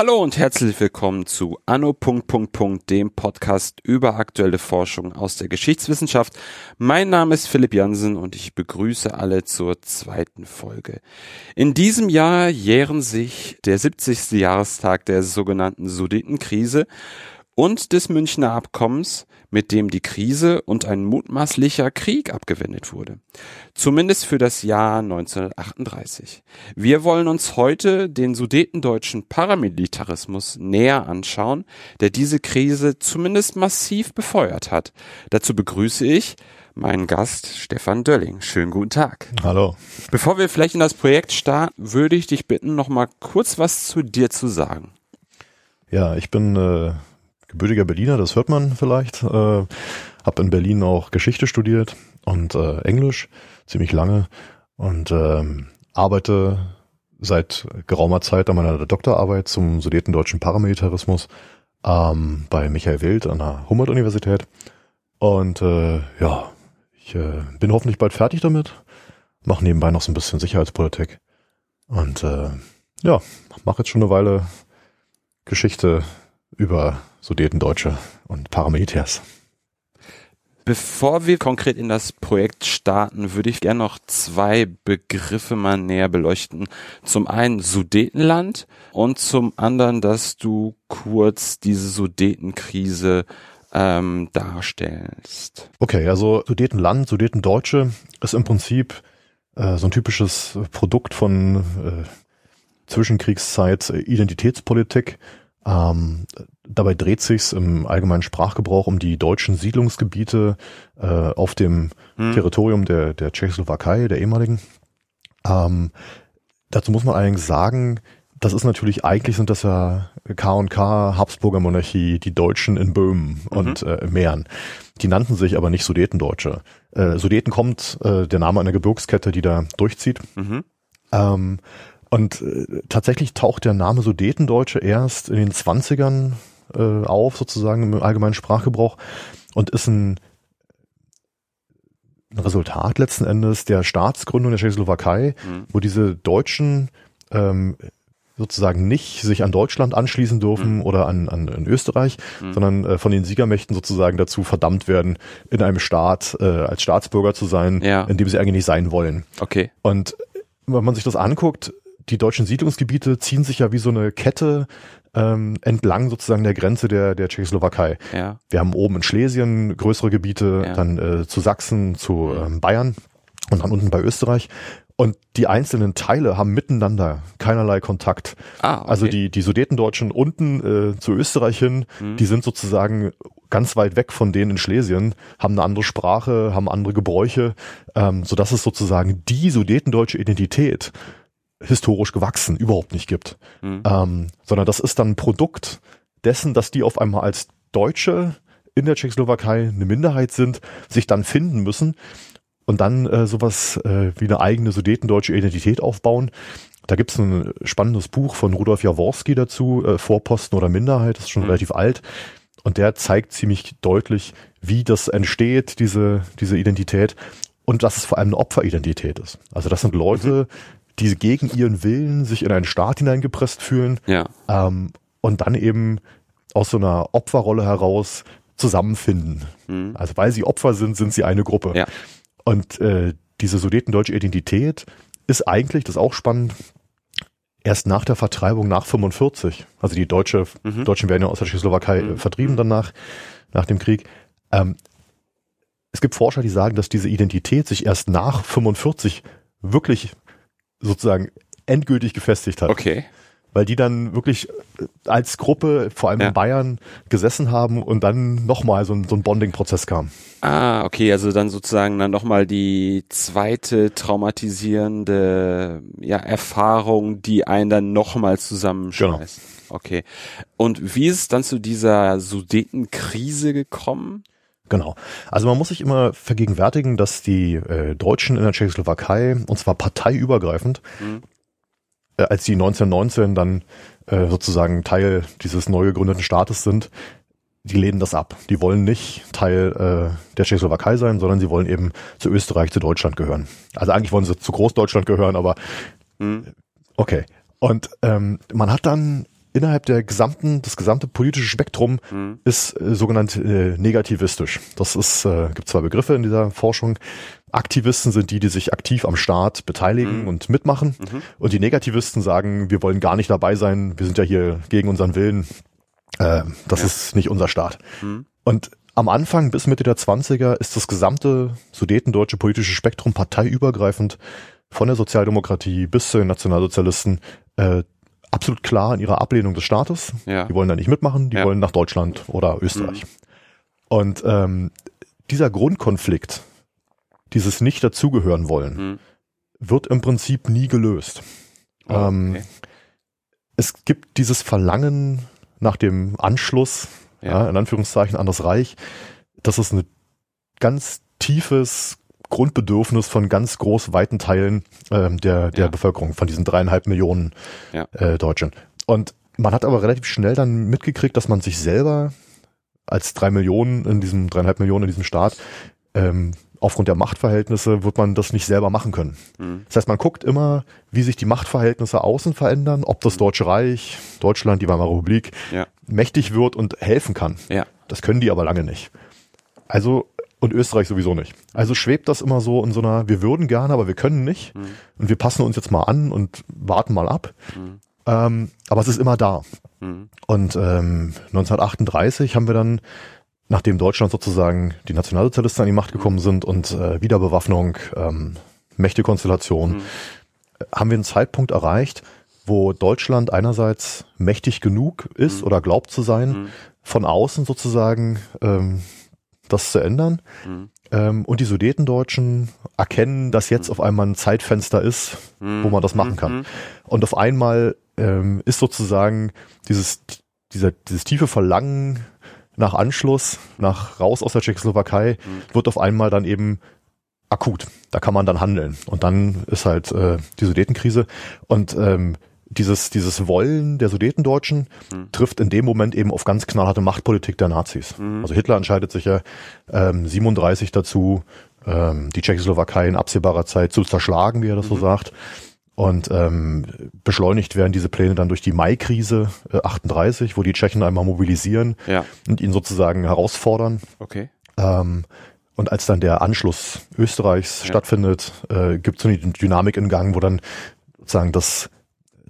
Hallo und herzlich willkommen zu Anno. dem Podcast über aktuelle Forschung aus der Geschichtswissenschaft. Mein Name ist Philipp Jansen und ich begrüße alle zur zweiten Folge. In diesem Jahr jähren sich der 70. Jahrestag der sogenannten Sudetenkrise und des Münchner Abkommens, mit dem die Krise und ein mutmaßlicher Krieg abgewendet wurde. Zumindest für das Jahr 1938. Wir wollen uns heute den sudetendeutschen Paramilitarismus näher anschauen, der diese Krise zumindest massiv befeuert hat. Dazu begrüße ich meinen Gast Stefan Dölling. Schönen guten Tag. Hallo. Bevor wir vielleicht in das Projekt starten, würde ich dich bitten, noch mal kurz was zu dir zu sagen. Ja, ich bin äh, gebürtiger Berliner, das hört man vielleicht. Äh, habe in Berlin auch Geschichte studiert und äh, Englisch ziemlich lange und ähm, arbeite seit geraumer Zeit an meiner Doktorarbeit zum sudetendeutschen Paramilitarismus ähm, bei Michael Wild an der Humboldt-Universität. Und äh, ja, ich äh, bin hoffentlich bald fertig damit. Mache nebenbei noch so ein bisschen Sicherheitspolitik. Und äh, ja, mache jetzt schon eine Weile Geschichte über Sudetendeutsche und Paramilitärs. Bevor wir konkret in das Projekt starten, würde ich gerne noch zwei Begriffe mal näher beleuchten. Zum einen Sudetenland und zum anderen, dass du kurz diese Sudetenkrise ähm, darstellst. Okay, also Sudetenland, Sudetendeutsche ist im Prinzip äh, so ein typisches Produkt von äh, Zwischenkriegszeit Identitätspolitik ähm, dabei dreht sich's im allgemeinen Sprachgebrauch um die deutschen Siedlungsgebiete äh, auf dem hm. Territorium der, der Tschechoslowakei, der ehemaligen. Ähm, dazu muss man allerdings sagen, das ist natürlich, eigentlich sind das ja K&K, Habsburger Monarchie, die Deutschen in Böhmen mhm. und äh, Mähren. Die nannten sich aber nicht Sudetendeutsche. Äh, Sudeten kommt äh, der Name einer Gebirgskette, die da durchzieht. Mhm. Ähm, und äh, tatsächlich taucht der Name Sudetendeutsche erst in den Zwanzigern äh, auf, sozusagen im allgemeinen Sprachgebrauch und ist ein, ein Resultat letzten Endes der Staatsgründung der Tschechoslowakei, mhm. wo diese Deutschen ähm, sozusagen nicht sich an Deutschland anschließen dürfen mhm. oder an, an, an Österreich, mhm. sondern äh, von den Siegermächten sozusagen dazu verdammt werden, in einem Staat äh, als Staatsbürger zu sein, ja. in dem sie eigentlich nicht sein wollen. Okay. Und wenn man sich das anguckt, die deutschen Siedlungsgebiete ziehen sich ja wie so eine Kette ähm, entlang sozusagen der Grenze der, der Tschechoslowakei. Ja. Wir haben oben in Schlesien größere Gebiete, ja. dann äh, zu Sachsen, zu ähm, Bayern und dann unten bei Österreich. Und die einzelnen Teile haben miteinander keinerlei Kontakt. Ah, okay. Also die, die Sudetendeutschen unten äh, zu Österreich hin, mhm. die sind sozusagen ganz weit weg von denen in Schlesien, haben eine andere Sprache, haben andere Gebräuche, ähm, so dass es sozusagen die sudetendeutsche Identität historisch gewachsen überhaupt nicht gibt, mhm. ähm, sondern das ist dann ein Produkt dessen, dass die auf einmal als Deutsche in der Tschechoslowakei eine Minderheit sind, sich dann finden müssen und dann äh, sowas äh, wie eine eigene sudetendeutsche Identität aufbauen. Da gibt's ein spannendes Buch von Rudolf Jaworski dazu, äh, Vorposten oder Minderheit, das ist schon mhm. relativ alt. Und der zeigt ziemlich deutlich, wie das entsteht, diese, diese Identität. Und dass es vor allem eine Opferidentität ist. Also das sind Leute, mhm die gegen ihren Willen sich in einen Staat hineingepresst fühlen ja. ähm, und dann eben aus so einer Opferrolle heraus zusammenfinden. Mhm. Also weil sie Opfer sind, sind sie eine Gruppe. Ja. Und äh, diese sudetendeutsche Identität ist eigentlich, das ist auch spannend, erst nach der Vertreibung nach 45. Also die Deutsche, mhm. Deutschen werden ja aus der Tschechoslowakei mhm. vertrieben danach, nach dem Krieg. Ähm, es gibt Forscher, die sagen, dass diese Identität sich erst nach 45 wirklich sozusagen endgültig gefestigt hat. Okay. Weil die dann wirklich äh, als Gruppe, vor allem ja. in Bayern, gesessen haben und dann nochmal so ein, so ein Bonding-Prozess kam. Ah, okay, also dann sozusagen dann nochmal die zweite traumatisierende ja, Erfahrung, die einen dann nochmal zusammenschmeißt. Genau. Okay. Und wie ist es dann zu dieser Sudetenkrise gekommen? Genau. Also man muss sich immer vergegenwärtigen, dass die äh, Deutschen in der Tschechoslowakei, und zwar parteiübergreifend, mhm. äh, als die 1919 dann äh, sozusagen Teil dieses neu gegründeten Staates sind, die lehnen das ab. Die wollen nicht Teil äh, der Tschechoslowakei sein, sondern sie wollen eben zu Österreich, zu Deutschland gehören. Also eigentlich wollen sie zu Großdeutschland gehören, aber mhm. okay. Und ähm, man hat dann innerhalb der gesamten, das gesamte politische Spektrum mhm. ist äh, sogenannt äh, negativistisch. Das ist, äh, gibt zwei Begriffe in dieser Forschung. Aktivisten sind die, die sich aktiv am Staat beteiligen mhm. und mitmachen. Mhm. Und die Negativisten sagen, wir wollen gar nicht dabei sein, wir sind ja hier gegen unseren Willen. Äh, das ja. ist nicht unser Staat. Mhm. Und am Anfang bis Mitte der 20er ist das gesamte sudetendeutsche politische Spektrum parteiübergreifend von der Sozialdemokratie bis zu den Nationalsozialisten äh, absolut klar in ihrer Ablehnung des Staates. Ja. Die wollen da nicht mitmachen, die ja. wollen nach Deutschland oder Österreich. Mhm. Und ähm, dieser Grundkonflikt, dieses nicht dazugehören wollen, mhm. wird im Prinzip nie gelöst. Oh, ähm, okay. Es gibt dieses Verlangen nach dem Anschluss, ja. ja. in Anführungszeichen, an das Reich. Das ist ein ganz tiefes Grundbedürfnis von ganz groß weiten Teilen ähm, der, der ja. Bevölkerung, von diesen dreieinhalb Millionen ja. äh, Deutschen. Und man hat aber relativ schnell dann mitgekriegt, dass man sich selber als drei Millionen in diesem, dreieinhalb Millionen in diesem Staat, ähm, aufgrund der Machtverhältnisse wird man das nicht selber machen können. Mhm. Das heißt, man guckt immer, wie sich die Machtverhältnisse außen verändern, ob das mhm. Deutsche Reich, Deutschland, die Weimarer Republik ja. mächtig wird und helfen kann. Ja. Das können die aber lange nicht. Also und Österreich sowieso nicht. Also schwebt das immer so in so einer, wir würden gerne, aber wir können nicht. Mhm. Und wir passen uns jetzt mal an und warten mal ab. Mhm. Ähm, aber es ist immer da. Mhm. Und ähm, 1938 haben wir dann, nachdem Deutschland sozusagen die Nationalsozialisten an die Macht gekommen sind und äh, Wiederbewaffnung, ähm, Mächtekonstellation, mhm. haben wir einen Zeitpunkt erreicht, wo Deutschland einerseits mächtig genug ist mhm. oder glaubt zu sein, mhm. von außen sozusagen ähm, das zu ändern. Mhm. Ähm, und die Sudetendeutschen erkennen, dass jetzt mhm. auf einmal ein Zeitfenster ist, mhm. wo man das machen kann. Mhm. Und auf einmal ähm, ist sozusagen dieses, dieser, dieses tiefe Verlangen nach Anschluss, nach raus aus der Tschechoslowakei, mhm. wird auf einmal dann eben akut. Da kann man dann handeln. Und dann ist halt äh, die Sudetenkrise. Und ähm, dieses, dieses Wollen der Sudetendeutschen mhm. trifft in dem Moment eben auf ganz knallharte Machtpolitik der Nazis. Mhm. Also Hitler entscheidet sich ja ähm, 37 dazu, ähm, die Tschechoslowakei in absehbarer Zeit zu zerschlagen, wie er das mhm. so sagt. Und ähm, beschleunigt werden diese Pläne dann durch die Mai-Krise äh, 38, wo die Tschechen einmal mobilisieren ja. und ihn sozusagen herausfordern. Okay. Ähm, und als dann der Anschluss Österreichs ja. stattfindet, äh, gibt es so eine Dynamik in Gang, wo dann sozusagen das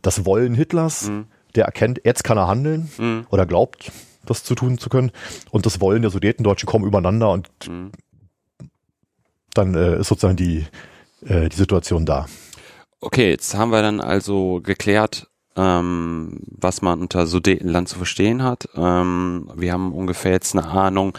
das Wollen Hitlers, mhm. der erkennt, jetzt kann er handeln mhm. oder glaubt, das zu tun zu können. Und das Wollen der Sudetendeutschen kommen übereinander und mhm. dann äh, ist sozusagen die, äh, die Situation da. Okay, jetzt haben wir dann also geklärt, ähm, was man unter Sudetenland zu verstehen hat. Ähm, wir haben ungefähr jetzt eine Ahnung,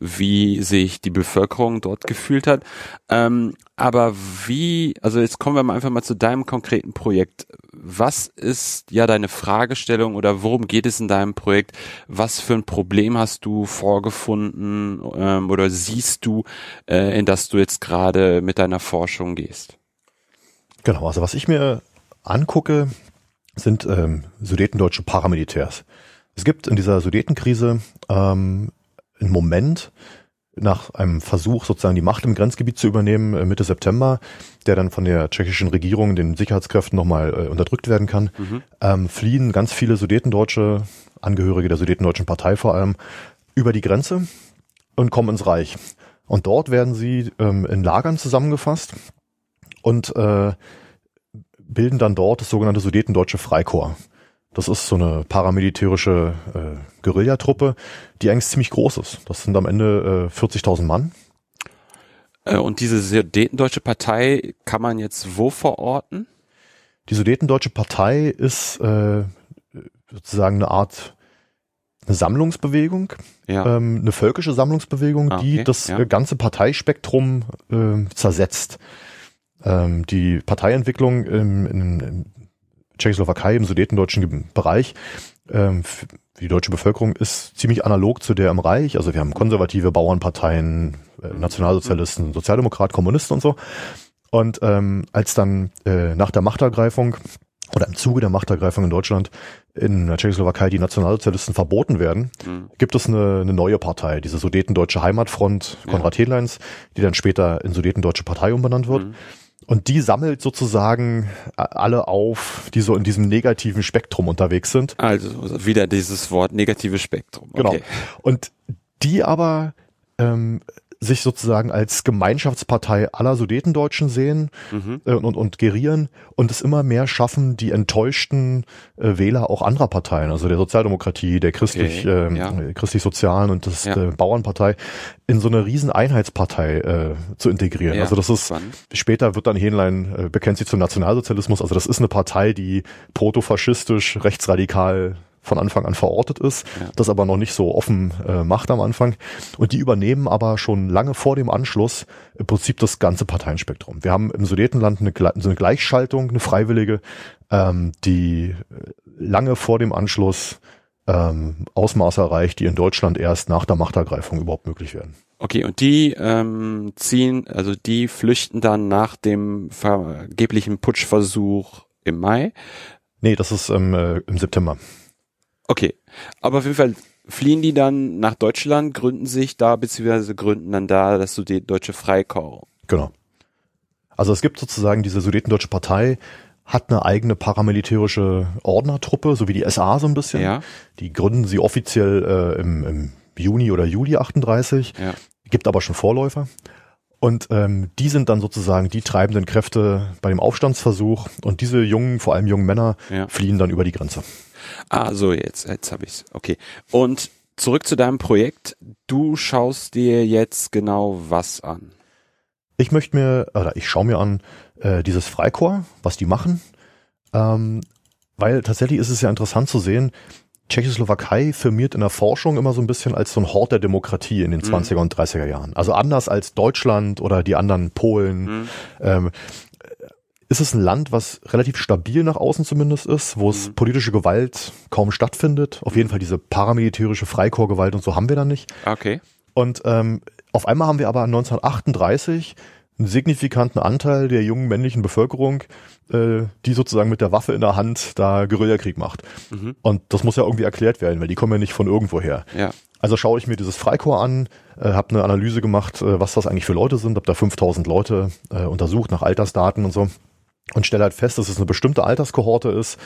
wie sich die Bevölkerung dort gefühlt hat. Ähm, aber wie, also jetzt kommen wir mal einfach mal zu deinem konkreten Projekt. Was ist ja deine Fragestellung oder worum geht es in deinem Projekt? Was für ein Problem hast du vorgefunden ähm, oder siehst du, äh, in das du jetzt gerade mit deiner Forschung gehst? Genau, also was ich mir angucke, sind ähm, sudetendeutsche Paramilitärs. Es gibt in dieser Sudetenkrise ähm, einen Moment nach einem Versuch, sozusagen die Macht im Grenzgebiet zu übernehmen, äh, Mitte September, der dann von der tschechischen Regierung, den Sicherheitskräften nochmal äh, unterdrückt werden kann, mhm. ähm, fliehen ganz viele Sudetendeutsche, Angehörige der Sudetendeutschen Partei vor allem, über die Grenze und kommen ins Reich. Und dort werden sie ähm, in Lagern zusammengefasst und äh, bilden dann dort das sogenannte Sudetendeutsche Freikorps. Das ist so eine paramilitärische äh, Guerillatruppe, die eigentlich ziemlich groß ist. Das sind am Ende äh, 40.000 Mann. Äh, und diese Sudetendeutsche Partei kann man jetzt wo verorten? Die Sudetendeutsche Partei ist äh, sozusagen eine Art eine Sammlungsbewegung, ja. ähm, eine völkische Sammlungsbewegung, ah, okay, die das ja. ganze Parteispektrum äh, zersetzt. Ähm, die Parteientwicklung im, im, Tschechoslowakei, im sudetendeutschen Bereich, ähm, die deutsche Bevölkerung ist ziemlich analog zu der im Reich. Also wir haben konservative Bauernparteien, äh, Nationalsozialisten, Sozialdemokrat, Kommunisten und so. Und ähm, als dann äh, nach der Machtergreifung oder im Zuge der Machtergreifung in Deutschland in der Tschechoslowakei die Nationalsozialisten verboten werden, mhm. gibt es eine, eine neue Partei, diese Sudetendeutsche Heimatfront Konrad ja. Hedleins, die dann später in Sudetendeutsche Partei umbenannt wird. Mhm. Und die sammelt sozusagen alle auf, die so in diesem negativen Spektrum unterwegs sind. Also wieder dieses Wort negatives Spektrum. Genau. Okay. Genau. Und die aber ähm, sich sozusagen als Gemeinschaftspartei aller Sudetendeutschen sehen mhm. äh, und, und gerieren und es immer mehr schaffen, die enttäuschten äh, Wähler auch anderer Parteien, also der Sozialdemokratie, der christlich, okay. äh, ja. christlich-sozialen und des ja. der Bauernpartei, in so eine riesen Einheitspartei äh, zu integrieren. Ja. Also das ist, Wann? später wird dann Hähnlein, äh, bekennt sich zum Nationalsozialismus, also das ist eine Partei, die protofaschistisch, rechtsradikal von Anfang an verortet ist, ja. das aber noch nicht so offen äh, macht am Anfang. Und die übernehmen aber schon lange vor dem Anschluss im Prinzip das ganze Parteienspektrum. Wir haben im Sudetenland eine, so eine Gleichschaltung, eine freiwillige, ähm, die lange vor dem Anschluss ähm, Ausmaße erreicht, die in Deutschland erst nach der Machtergreifung überhaupt möglich werden. Okay, und die ähm, ziehen, also die flüchten dann nach dem vergeblichen Putschversuch im Mai? Nee, das ist ähm, äh, im September. Okay, aber auf jeden Fall fliehen die dann nach Deutschland, gründen sich da, beziehungsweise gründen dann da das Deutsche Freikorps. Genau. Also es gibt sozusagen diese Sudetendeutsche Partei, hat eine eigene paramilitärische Ordnertruppe, so wie die SA so ein bisschen. Ja. Die gründen sie offiziell äh, im, im Juni oder Juli 38. Ja. Gibt aber schon Vorläufer. Und ähm, die sind dann sozusagen die treibenden Kräfte bei dem Aufstandsversuch. Und diese jungen, vor allem jungen Männer, ja. fliehen dann über die Grenze. Ah, so jetzt, jetzt habe ich's. Okay. Und zurück zu deinem Projekt. Du schaust dir jetzt genau was an? Ich möchte mir, oder ich schaue mir an, äh, dieses Freikorps, was die machen. Ähm, weil tatsächlich ist es ja interessant zu sehen, Tschechoslowakei firmiert in der Forschung immer so ein bisschen als so ein Hort der Demokratie in den 20er mhm. und 30er Jahren. Also anders als Deutschland oder die anderen Polen. Mhm. Ähm, ist es ein Land, was relativ stabil nach außen zumindest ist, wo es mhm. politische Gewalt kaum stattfindet. Auf jeden Fall diese paramilitärische Freikorpsgewalt und so haben wir da nicht. Okay. Und ähm, auf einmal haben wir aber 1938 einen signifikanten Anteil der jungen männlichen Bevölkerung, äh, die sozusagen mit der Waffe in der Hand da Guerillakrieg macht. Mhm. Und das muss ja irgendwie erklärt werden, weil die kommen ja nicht von irgendwoher. Ja. Also schaue ich mir dieses Freikorps an, äh, habe eine Analyse gemacht, äh, was das eigentlich für Leute sind, habe da 5000 Leute äh, untersucht nach Altersdaten und so und stelle halt fest, dass es eine bestimmte Alterskohorte ist,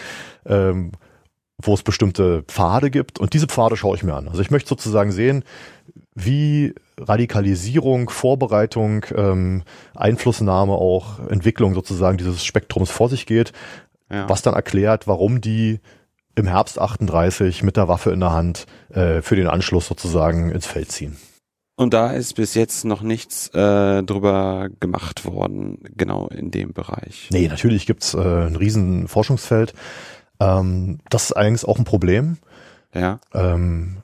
ähm, wo es bestimmte Pfade gibt und diese Pfade schaue ich mir an. Also ich möchte sozusagen sehen, wie Radikalisierung, Vorbereitung, ähm, Einflussnahme auch, Entwicklung sozusagen dieses Spektrums vor sich geht, ja. was dann erklärt, warum die im Herbst 38 mit der Waffe in der Hand äh, für den Anschluss sozusagen ins Feld ziehen. Und da ist bis jetzt noch nichts äh, drüber gemacht worden, genau in dem Bereich. Nee, natürlich gibt's äh, ein riesen Forschungsfeld. Ähm, das ist allerdings auch ein Problem. Ja. Ähm,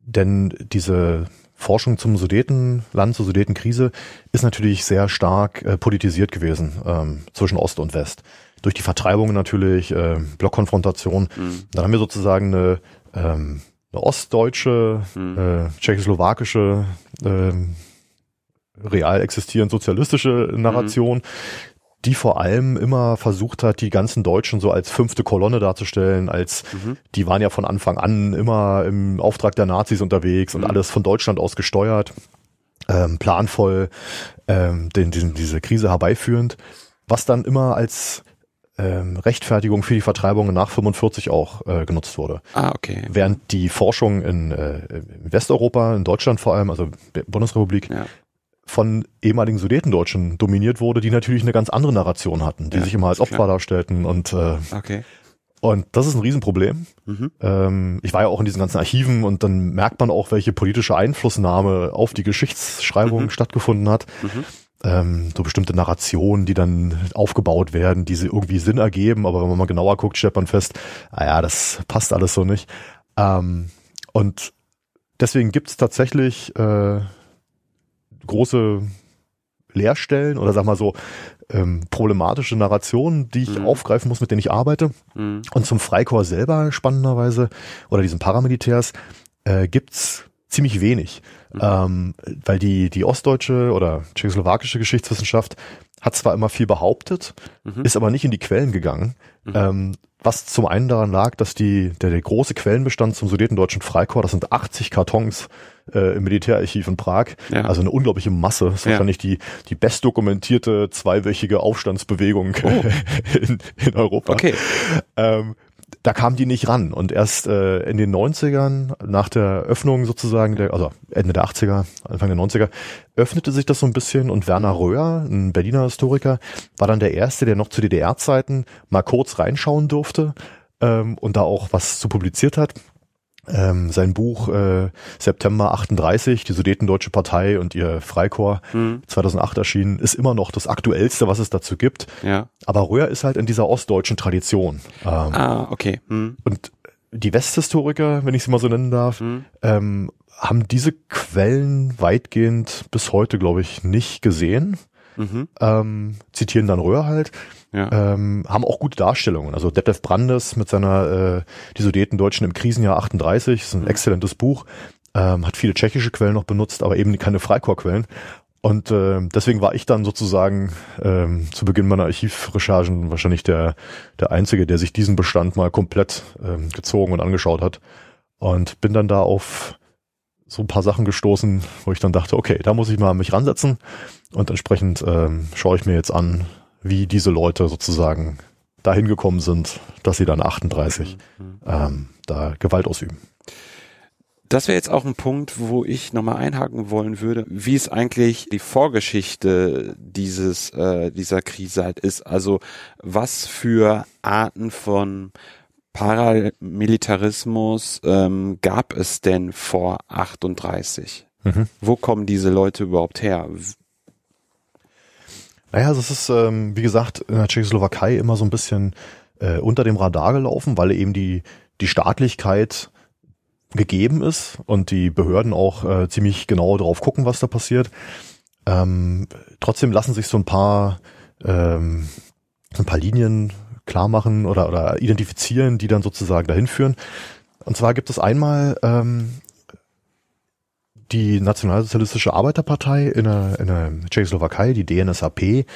denn diese Forschung zum Sudetenland, zur Sudetenkrise ist natürlich sehr stark äh, politisiert gewesen ähm, zwischen Ost und West. Durch die Vertreibungen natürlich, äh, Blockkonfrontation. Mhm. Dann haben wir sozusagen eine ähm, eine ostdeutsche, hm. äh, tschechoslowakische, äh, real existierend sozialistische Narration, hm. die vor allem immer versucht hat, die ganzen Deutschen so als fünfte Kolonne darzustellen, als mhm. die waren ja von Anfang an immer im Auftrag der Nazis unterwegs und mhm. alles von Deutschland aus gesteuert, ähm, planvoll ähm, den, den, diese Krise herbeiführend, was dann immer als ähm, Rechtfertigung für die Vertreibungen nach 45 auch äh, genutzt wurde. Ah, okay. Während die Forschung in, äh, in Westeuropa, in Deutschland vor allem, also Bundesrepublik, ja. von ehemaligen Sudetendeutschen dominiert wurde, die natürlich eine ganz andere Narration hatten, die ja, sich immer als Opfer klar. darstellten und äh, okay. Und das ist ein Riesenproblem. Mhm. Ähm, ich war ja auch in diesen ganzen Archiven und dann merkt man auch, welche politische Einflussnahme auf die Geschichtsschreibung mhm. stattgefunden hat. Mhm ähm, so bestimmte Narrationen, die dann aufgebaut werden, die sie irgendwie Sinn ergeben, aber wenn man mal genauer guckt, stellt man fest, ah ja, das passt alles so nicht. Ähm, und deswegen gibt es tatsächlich äh, große Leerstellen oder sag mal so ähm, problematische Narrationen, die ich mhm. aufgreifen muss, mit denen ich arbeite. Mhm. Und zum Freikorps selber spannenderweise oder diesen Paramilitärs äh, gibt's ziemlich wenig, mhm. ähm, weil die, die ostdeutsche oder tschechoslowakische Geschichtswissenschaft hat zwar immer viel behauptet, mhm. ist aber nicht in die Quellen gegangen. Mhm. Ähm, was zum einen daran lag, dass die, der, der große Quellenbestand zum Sudetendeutschen Freikorps, das sind 80 Kartons äh, im Militärarchiv in Prag, ja. also eine unglaubliche Masse. Das ist ja. wahrscheinlich die, die bestdokumentierte zweiwöchige Aufstandsbewegung oh. in, in Europa. Okay. Ähm, da kam die nicht ran. Und erst äh, in den 90ern, nach der Öffnung sozusagen, der, also Ende der 80er, Anfang der 90er, öffnete sich das so ein bisschen und Werner Röhr, ein Berliner Historiker, war dann der Erste, der noch zu DDR-Zeiten mal kurz reinschauen durfte ähm, und da auch was zu publiziert hat. Ähm, sein Buch äh, September 38, die Sudetendeutsche Partei und ihr Freikorps, mhm. 2008 erschienen, ist immer noch das aktuellste, was es dazu gibt. Ja. Aber Röhr ist halt in dieser ostdeutschen Tradition. Ähm, ah, okay. Mhm. Und die Westhistoriker, wenn ich sie mal so nennen darf, mhm. ähm, haben diese Quellen weitgehend bis heute, glaube ich, nicht gesehen. Mhm. Ähm, zitieren dann Röhr halt. Ja. Ähm, haben auch gute Darstellungen. Also Detlef Brandes mit seiner äh, Die Sudetendeutschen im Krisenjahr 38, ist ein mhm. exzellentes Buch. Ähm, hat viele tschechische Quellen noch benutzt, aber eben keine Freikorpsquellen. Und äh, deswegen war ich dann sozusagen ähm, zu Beginn meiner Archivrecherchen wahrscheinlich der, der Einzige, der sich diesen Bestand mal komplett ähm, gezogen und angeschaut hat. Und bin dann da auf so ein paar Sachen gestoßen, wo ich dann dachte, okay, da muss ich mal mich ransetzen. Und entsprechend ähm, schaue ich mir jetzt an, wie diese Leute sozusagen dahin gekommen sind, dass sie dann 38 mhm. ähm, da Gewalt ausüben. Das wäre jetzt auch ein Punkt, wo ich nochmal einhaken wollen würde, wie es eigentlich die Vorgeschichte dieses äh, dieser Krise halt ist. Also was für Arten von Paramilitarismus ähm, gab es denn vor 38? Mhm. Wo kommen diese Leute überhaupt her? Naja, es ist, ähm, wie gesagt, in der Tschechoslowakei immer so ein bisschen äh, unter dem Radar gelaufen, weil eben die, die Staatlichkeit gegeben ist und die Behörden auch äh, ziemlich genau drauf gucken, was da passiert. Ähm, trotzdem lassen sich so ein paar, ähm, ein paar Linien klar machen oder, oder identifizieren, die dann sozusagen dahin führen. Und zwar gibt es einmal ähm, die Nationalsozialistische Arbeiterpartei in der, in der Tschechoslowakei, die DNSAP.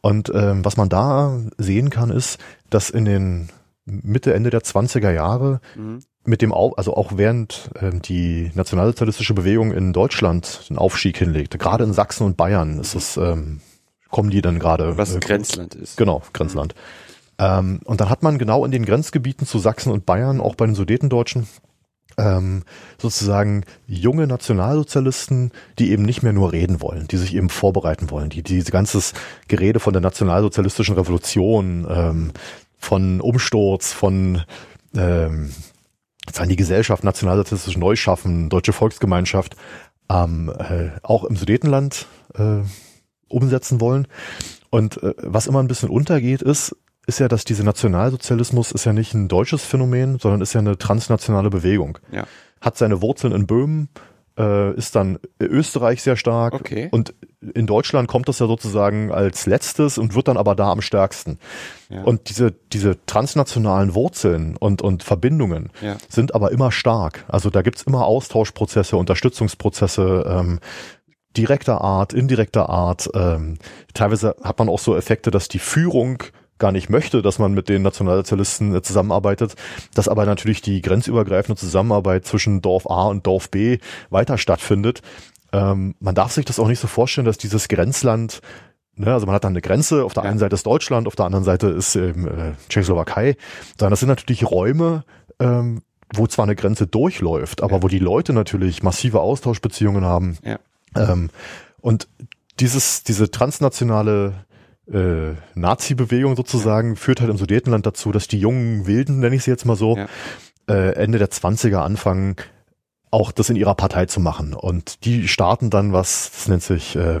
Und ähm, was man da sehen kann, ist, dass in den Mitte, Ende der 20er Jahre mhm. mit dem, Au also auch während ähm, die nationalsozialistische Bewegung in Deutschland den Aufstieg hinlegt, gerade in Sachsen und Bayern ist es, ähm, kommen die dann gerade. Was äh, Grenzland ist. Genau, Grenzland. Mhm. Ähm, und dann hat man genau in den Grenzgebieten zu Sachsen und Bayern, auch bei den Sudetendeutschen, ähm, sozusagen junge Nationalsozialisten, die eben nicht mehr nur reden wollen, die sich eben vorbereiten wollen, die diese ganzes Gerede von der nationalsozialistischen Revolution, ähm, von Umsturz, von ähm, die Gesellschaft nationalsozialistisch Neuschaffen, deutsche Volksgemeinschaft, ähm, äh, auch im Sudetenland äh, umsetzen wollen. Und äh, was immer ein bisschen untergeht, ist, ist ja, dass dieser Nationalsozialismus ist ja nicht ein deutsches Phänomen, sondern ist ja eine transnationale Bewegung. Ja. Hat seine Wurzeln in Böhmen, äh, ist dann Österreich sehr stark okay. und in Deutschland kommt das ja sozusagen als letztes und wird dann aber da am stärksten. Ja. Und diese, diese transnationalen Wurzeln und, und Verbindungen ja. sind aber immer stark. Also da gibt's immer Austauschprozesse, Unterstützungsprozesse, ähm, direkter Art, indirekter Art. Ähm, teilweise hat man auch so Effekte, dass die Führung gar nicht möchte, dass man mit den Nationalsozialisten äh, zusammenarbeitet, dass aber natürlich die grenzübergreifende Zusammenarbeit zwischen Dorf A und Dorf B weiter stattfindet. Ähm, man darf sich das auch nicht so vorstellen, dass dieses Grenzland Ne, also man hat dann eine Grenze, auf der einen Seite ist Deutschland, auf der anderen Seite ist ähm, äh, Tschechoslowakei, sondern das sind natürlich Räume, ähm, wo zwar eine Grenze durchläuft, aber ja. wo die Leute natürlich massive Austauschbeziehungen haben. Ja. Ähm, und dieses, diese transnationale äh, Nazi-Bewegung sozusagen führt halt im Sudetenland dazu, dass die jungen Wilden, nenne ich sie jetzt mal so, ja. äh, Ende der 20er anfangen, auch das in ihrer Partei zu machen. Und die starten dann was, das nennt sich äh,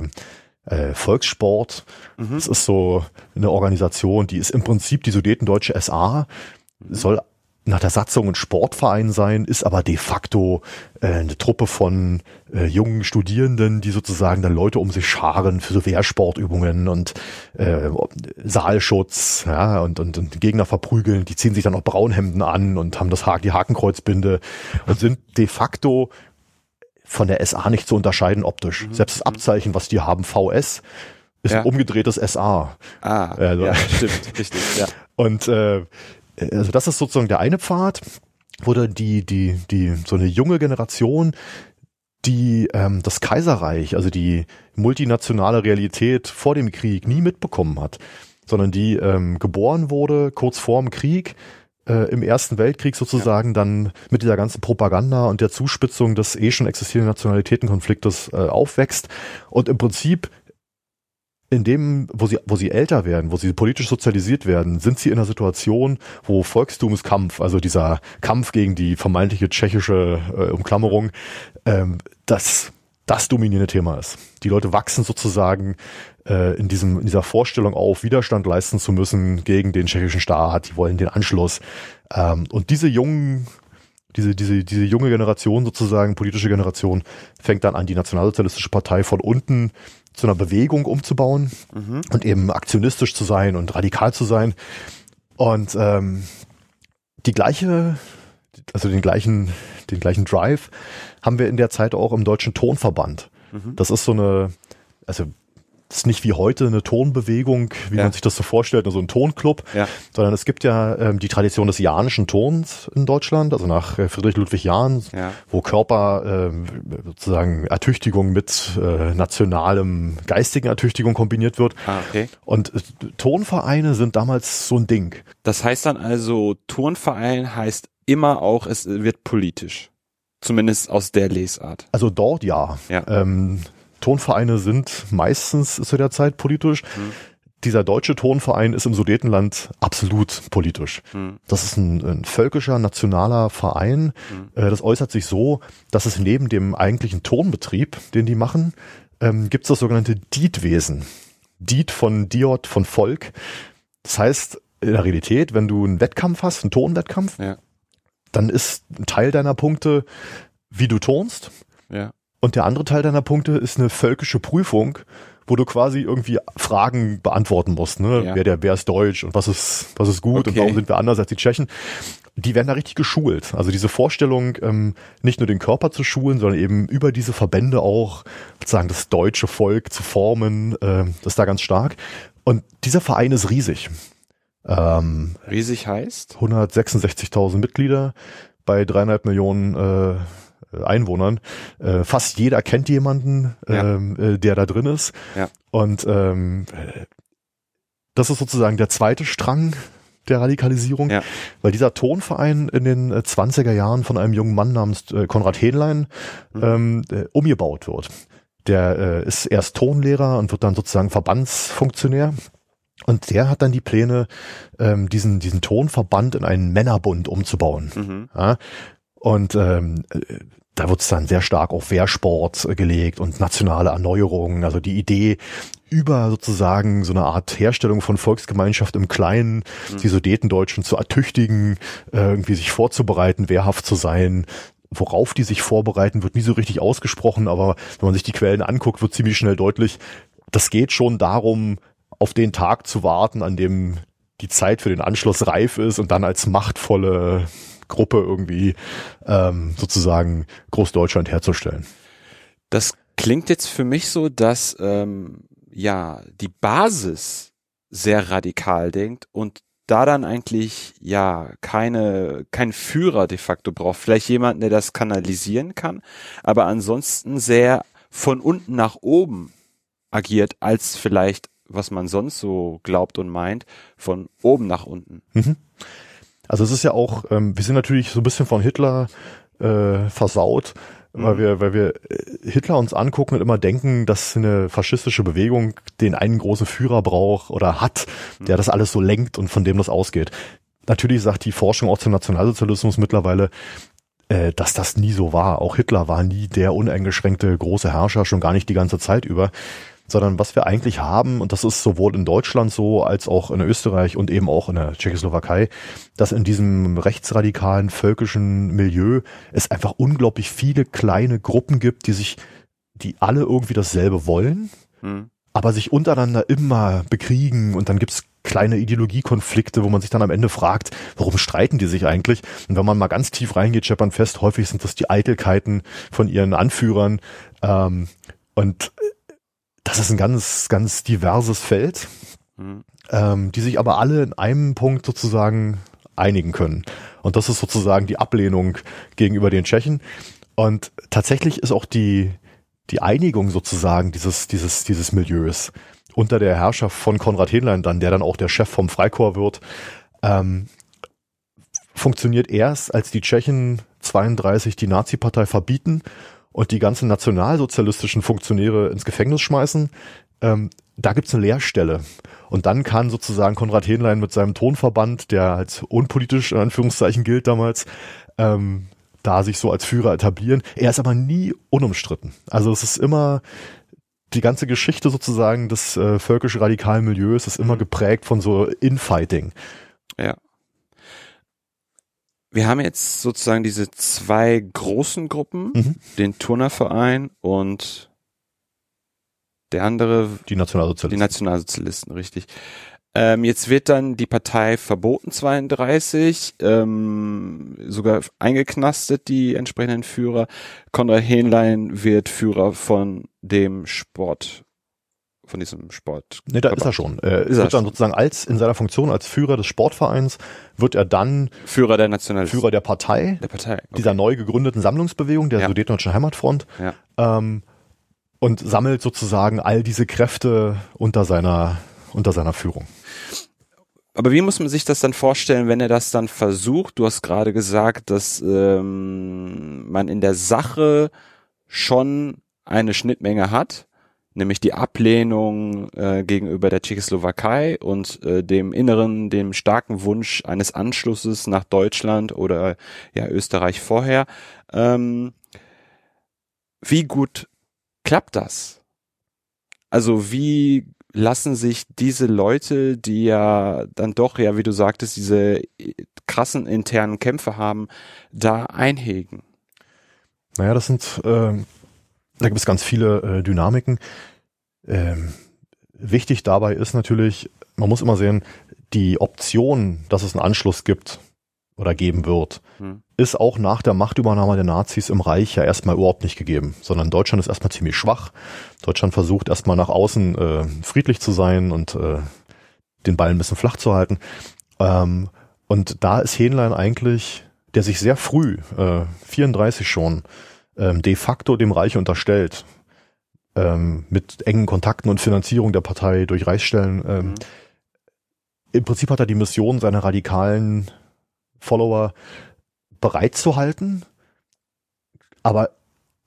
äh, Volkssport. Mhm. Das ist so eine Organisation, die ist im Prinzip die Sudetendeutsche SA, mhm. soll nach der Satzung ein Sportverein sein, ist aber de facto äh, eine Truppe von äh, jungen Studierenden, die sozusagen dann Leute um sich scharen für so Wehrsportübungen und äh, Saalschutz, ja, und, und, und Gegner verprügeln. Die ziehen sich dann auch Braunhemden an und haben das die Hakenkreuzbinde und sind de facto von der SA nicht zu unterscheiden optisch. Mhm. Selbst das Abzeichen, was die haben, VS, ist ja. ein umgedrehtes SA. Ah, also, ja, stimmt, richtig, ja. Und äh, also das ist sozusagen der eine Pfad, wo die, die, die, so eine junge Generation, die ähm, das Kaiserreich, also die multinationale Realität vor dem Krieg nie mitbekommen hat, sondern die ähm, geboren wurde kurz vorm Krieg, äh, im Ersten Weltkrieg sozusagen, ja. dann mit dieser ganzen Propaganda und der Zuspitzung des eh schon existierenden Nationalitätenkonfliktes äh, aufwächst und im Prinzip in dem, wo sie, wo sie älter werden, wo sie politisch sozialisiert werden, sind sie in einer Situation, wo Volkstumskampf, also dieser Kampf gegen die vermeintliche tschechische äh, Umklammerung, ähm, das, das dominierende Thema ist. Die Leute wachsen sozusagen äh, in, diesem, in dieser Vorstellung auf, Widerstand leisten zu müssen gegen den tschechischen Staat, die wollen den Anschluss. Ähm, und diese jungen diese, diese, diese junge Generation sozusagen, politische Generation, fängt dann an, die Nationalsozialistische Partei von unten zu einer Bewegung umzubauen mhm. und eben aktionistisch zu sein und radikal zu sein. Und ähm, die gleiche, also den gleichen, den gleichen Drive haben wir in der Zeit auch im Deutschen Tonverband. Mhm. Das ist so eine, also das ist nicht wie heute eine Tonbewegung, wie ja. man sich das so vorstellt, so ein Tonclub, ja. sondern es gibt ja ähm, die Tradition des Janischen Tons in Deutschland, also nach äh, Friedrich Ludwig Jahn, ja. wo Körper äh, sozusagen Ertüchtigung mit äh, nationalem geistigen Ertüchtigung kombiniert wird. Ah, okay. Und äh, Tonvereine sind damals so ein Ding. Das heißt dann also, Turnverein heißt immer auch, es wird politisch. Zumindest aus der Lesart. Also dort ja. ja. Ähm, Tonvereine sind meistens zu der Zeit politisch. Mhm. Dieser deutsche Tonverein ist im Sudetenland absolut politisch. Mhm. Das ist ein, ein, völkischer, nationaler Verein. Mhm. das äußert sich so, dass es neben dem eigentlichen Tonbetrieb, den die machen, ähm, gibt es das sogenannte Dietwesen. Diet von Diot von Volk. Das heißt, in der Realität, wenn du einen Wettkampf hast, einen Tonwettkampf, ja. dann ist ein Teil deiner Punkte, wie du tonst. Ja. Und der andere Teil deiner Punkte ist eine völkische Prüfung, wo du quasi irgendwie Fragen beantworten musst, ne? Ja. Wer der, wer ist deutsch und was ist, was ist gut okay. und warum sind wir anders als die Tschechen? Die werden da richtig geschult. Also diese Vorstellung, ähm, nicht nur den Körper zu schulen, sondern eben über diese Verbände auch sozusagen das deutsche Volk zu formen, äh, das ist da ganz stark. Und dieser Verein ist riesig. Ähm, riesig heißt? 166.000 Mitglieder bei dreieinhalb Millionen äh, Einwohnern. Äh, fast jeder kennt jemanden, ja. ähm, äh, der da drin ist. Ja. Und ähm, das ist sozusagen der zweite Strang der Radikalisierung, ja. weil dieser Tonverein in den 20er Jahren von einem jungen Mann namens äh, Konrad Hähnlein mhm. ähm, äh, umgebaut wird. Der äh, ist erst Tonlehrer und wird dann sozusagen Verbandsfunktionär. Und der hat dann die Pläne, ähm, diesen, diesen Tonverband in einen Männerbund umzubauen. Mhm. Ja? Und ähm, da wird es dann sehr stark auf Wehrsport gelegt und nationale Erneuerungen. Also die Idee über sozusagen so eine Art Herstellung von Volksgemeinschaft im Kleinen, mhm. die Sudetendeutschen zu ertüchtigen, äh, irgendwie sich vorzubereiten, wehrhaft zu sein. Worauf die sich vorbereiten, wird nie so richtig ausgesprochen, aber wenn man sich die Quellen anguckt, wird ziemlich schnell deutlich, das geht schon darum, auf den Tag zu warten, an dem die Zeit für den Anschluss reif ist und dann als machtvolle Gruppe irgendwie ähm, sozusagen Großdeutschland herzustellen. Das klingt jetzt für mich so, dass ähm, ja die Basis sehr radikal denkt und da dann eigentlich ja keine kein Führer de facto braucht, vielleicht jemanden, der das kanalisieren kann, aber ansonsten sehr von unten nach oben agiert als vielleicht was man sonst so glaubt und meint, von oben nach unten. Mhm. Also es ist ja auch, ähm, wir sind natürlich so ein bisschen von Hitler äh, versaut, mhm. weil wir, weil wir äh, Hitler uns angucken und immer denken, dass eine faschistische Bewegung den einen großen Führer braucht oder hat, der mhm. das alles so lenkt und von dem das ausgeht. Natürlich sagt die Forschung auch zum Nationalsozialismus mittlerweile, äh, dass das nie so war. Auch Hitler war nie der uneingeschränkte große Herrscher, schon gar nicht die ganze Zeit über sondern was wir eigentlich haben, und das ist sowohl in Deutschland so als auch in Österreich und eben auch in der Tschechoslowakei, dass in diesem rechtsradikalen völkischen Milieu es einfach unglaublich viele kleine Gruppen gibt, die sich, die alle irgendwie dasselbe wollen, hm. aber sich untereinander immer bekriegen und dann gibt's kleine Ideologiekonflikte, wo man sich dann am Ende fragt, warum streiten die sich eigentlich? Und wenn man mal ganz tief reingeht, scheppern fest, häufig sind das die Eitelkeiten von ihren Anführern. Ähm, und das ist ein ganz, ganz diverses Feld, mhm. ähm, die sich aber alle in einem Punkt sozusagen einigen können. Und das ist sozusagen die Ablehnung gegenüber den Tschechen. Und tatsächlich ist auch die, die Einigung sozusagen dieses, dieses, dieses Milieus unter der Herrschaft von Konrad Henlein dann, der dann auch der Chef vom Freikorps wird, ähm, funktioniert erst, als die Tschechen 32 die Nazi-Partei verbieten und die ganzen nationalsozialistischen Funktionäre ins Gefängnis schmeißen. Ähm, da gibt's eine Leerstelle. Und dann kann sozusagen Konrad Henlein mit seinem Tonverband, der als unpolitisch in Anführungszeichen gilt damals, ähm, da sich so als Führer etablieren. Er ist aber nie unumstritten. Also es ist immer die ganze Geschichte sozusagen des äh, völkisch-radikalen Milieus ist immer mhm. geprägt von so Infighting. Wir haben jetzt sozusagen diese zwei großen Gruppen, mhm. den Turnerverein und der andere. Die Nationalsozialisten. Die Nationalsozialisten, richtig. Ähm, jetzt wird dann die Partei verboten 32, ähm, sogar eingeknastet die entsprechenden Führer. Konrad Hähnlein wird Führer von dem Sport, von diesem Sport. Nee, da ist er schon. Er ist wird er dann sozusagen als in seiner Funktion als Führer des Sportvereins wird er dann Führer der National Führer der Partei, der Partei okay. dieser neu gegründeten Sammlungsbewegung der ja. Sudetendeutschen Heimatfront. Ja. Ähm, und sammelt sozusagen all diese Kräfte unter seiner unter seiner Führung. Aber wie muss man sich das dann vorstellen, wenn er das dann versucht? Du hast gerade gesagt, dass ähm, man in der Sache schon eine Schnittmenge hat, nämlich die Ablehnung äh, gegenüber der Tschechoslowakei und äh, dem inneren, dem starken Wunsch eines Anschlusses nach Deutschland oder ja Österreich vorher. Ähm, wie gut klappt das? Also wie lassen sich diese Leute, die ja dann doch, ja, wie du sagtest, diese krassen internen Kämpfe haben, da einhegen? Naja, das sind, äh, da gibt es ganz viele äh, Dynamiken. Ähm, wichtig dabei ist natürlich, man muss immer sehen, die Option, dass es einen Anschluss gibt oder geben wird, hm. ist auch nach der Machtübernahme der Nazis im Reich ja erstmal überhaupt nicht gegeben, sondern Deutschland ist erstmal ziemlich schwach. Deutschland versucht erstmal nach außen äh, friedlich zu sein und äh, den Ball ein bisschen flach zu halten. Ähm, und da ist Hähnlein eigentlich, der sich sehr früh, äh, 34 schon, ähm, de facto dem Reich unterstellt, ähm, mit engen Kontakten und Finanzierung der Partei durch Reichsstellen. Ähm, mhm. Im Prinzip hat er die Mission seiner radikalen Follower bereit zu halten, aber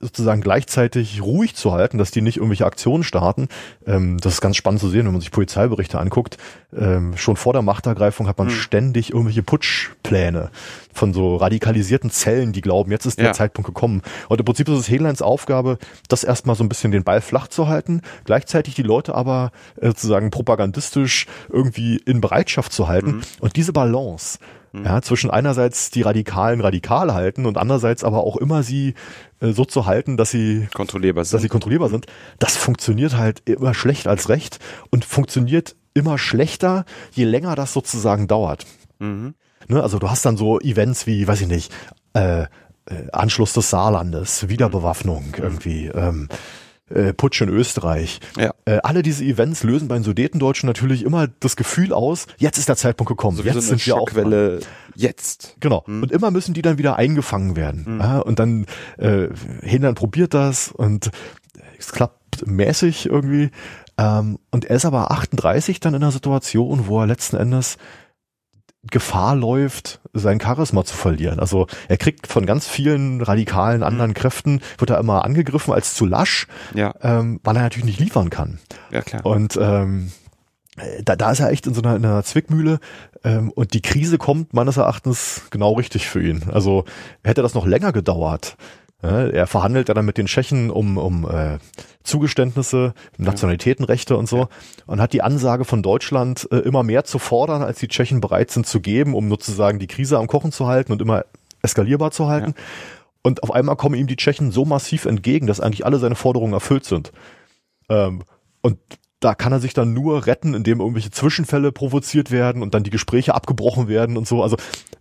sozusagen gleichzeitig ruhig zu halten, dass die nicht irgendwelche Aktionen starten. Ähm, das ist ganz spannend zu sehen, wenn man sich Polizeiberichte anguckt. Ähm, schon vor der Machtergreifung hat man mhm. ständig irgendwelche Putschpläne von so radikalisierten Zellen, die glauben, jetzt ist der ja. Zeitpunkt gekommen. Und im Prinzip ist es Hedleins Aufgabe, das erstmal so ein bisschen den Ball flach zu halten, gleichzeitig die Leute aber äh, sozusagen propagandistisch irgendwie in Bereitschaft zu halten. Mhm. Und diese Balance, Mhm. Ja, zwischen einerseits die Radikalen radikal halten und andererseits aber auch immer sie äh, so zu halten, dass sie kontrollierbar sind. Dass sie kontrollierbar sind. Das funktioniert halt immer schlecht als recht und funktioniert immer schlechter, je länger das sozusagen dauert. Mhm. Ne, also du hast dann so Events wie, weiß ich nicht, äh, äh, Anschluss des Saarlandes, Wiederbewaffnung mhm. irgendwie, ähm, äh, Putsch in Österreich. Ja. Äh, alle diese Events lösen bei den Sudetendeutschen natürlich immer das Gefühl aus, jetzt ist der Zeitpunkt gekommen, so jetzt so sind wir auch Schockwelle jetzt. Genau. Hm. Und immer müssen die dann wieder eingefangen werden. Hm. Ja, und dann äh, Hindern probiert das und es klappt mäßig irgendwie. Ähm, und er ist aber 38 dann in einer Situation, wo er letzten Endes Gefahr läuft, sein Charisma zu verlieren. Also er kriegt von ganz vielen radikalen anderen mhm. Kräften, wird er immer angegriffen als zu lasch, ja. ähm, weil er natürlich nicht liefern kann. Ja, klar. Und ähm, da, da ist er echt in so einer, in einer Zwickmühle ähm, und die Krise kommt meines Erachtens genau richtig für ihn. Also hätte das noch länger gedauert, er verhandelt dann mit den Tschechen um, um äh, Zugeständnisse, Nationalitätenrechte und so ja. und hat die Ansage von Deutschland äh, immer mehr zu fordern, als die Tschechen bereit sind zu geben, um sozusagen die Krise am Kochen zu halten und immer eskalierbar zu halten. Ja. Und auf einmal kommen ihm die Tschechen so massiv entgegen, dass eigentlich alle seine Forderungen erfüllt sind. Ähm, und da kann er sich dann nur retten, indem irgendwelche Zwischenfälle provoziert werden und dann die Gespräche abgebrochen werden und so. Also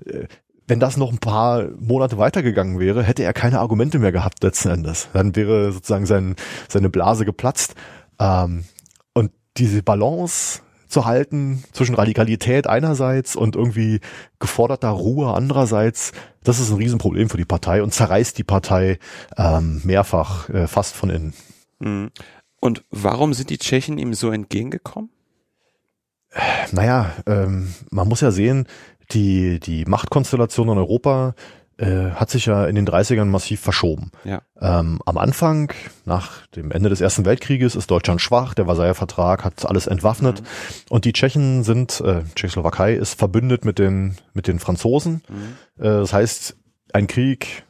äh, wenn das noch ein paar Monate weitergegangen wäre, hätte er keine Argumente mehr gehabt letzten Endes. Dann wäre sozusagen sein, seine Blase geplatzt. Ähm, und diese Balance zu halten zwischen Radikalität einerseits und irgendwie geforderter Ruhe andererseits, das ist ein Riesenproblem für die Partei und zerreißt die Partei ähm, mehrfach äh, fast von innen. Mhm. Und warum sind die Tschechen ihm so entgegengekommen? Naja, ähm, man muss ja sehen, die, die Machtkonstellation in Europa äh, hat sich ja in den 30ern massiv verschoben. Ja. Ähm, am Anfang, nach dem Ende des Ersten Weltkrieges, ist Deutschland schwach, der Versailler Vertrag hat alles entwaffnet mhm. und die Tschechen sind, äh, Tschechoslowakei ist verbündet mit den, mit den Franzosen. Mhm. Äh, das heißt, ein Krieg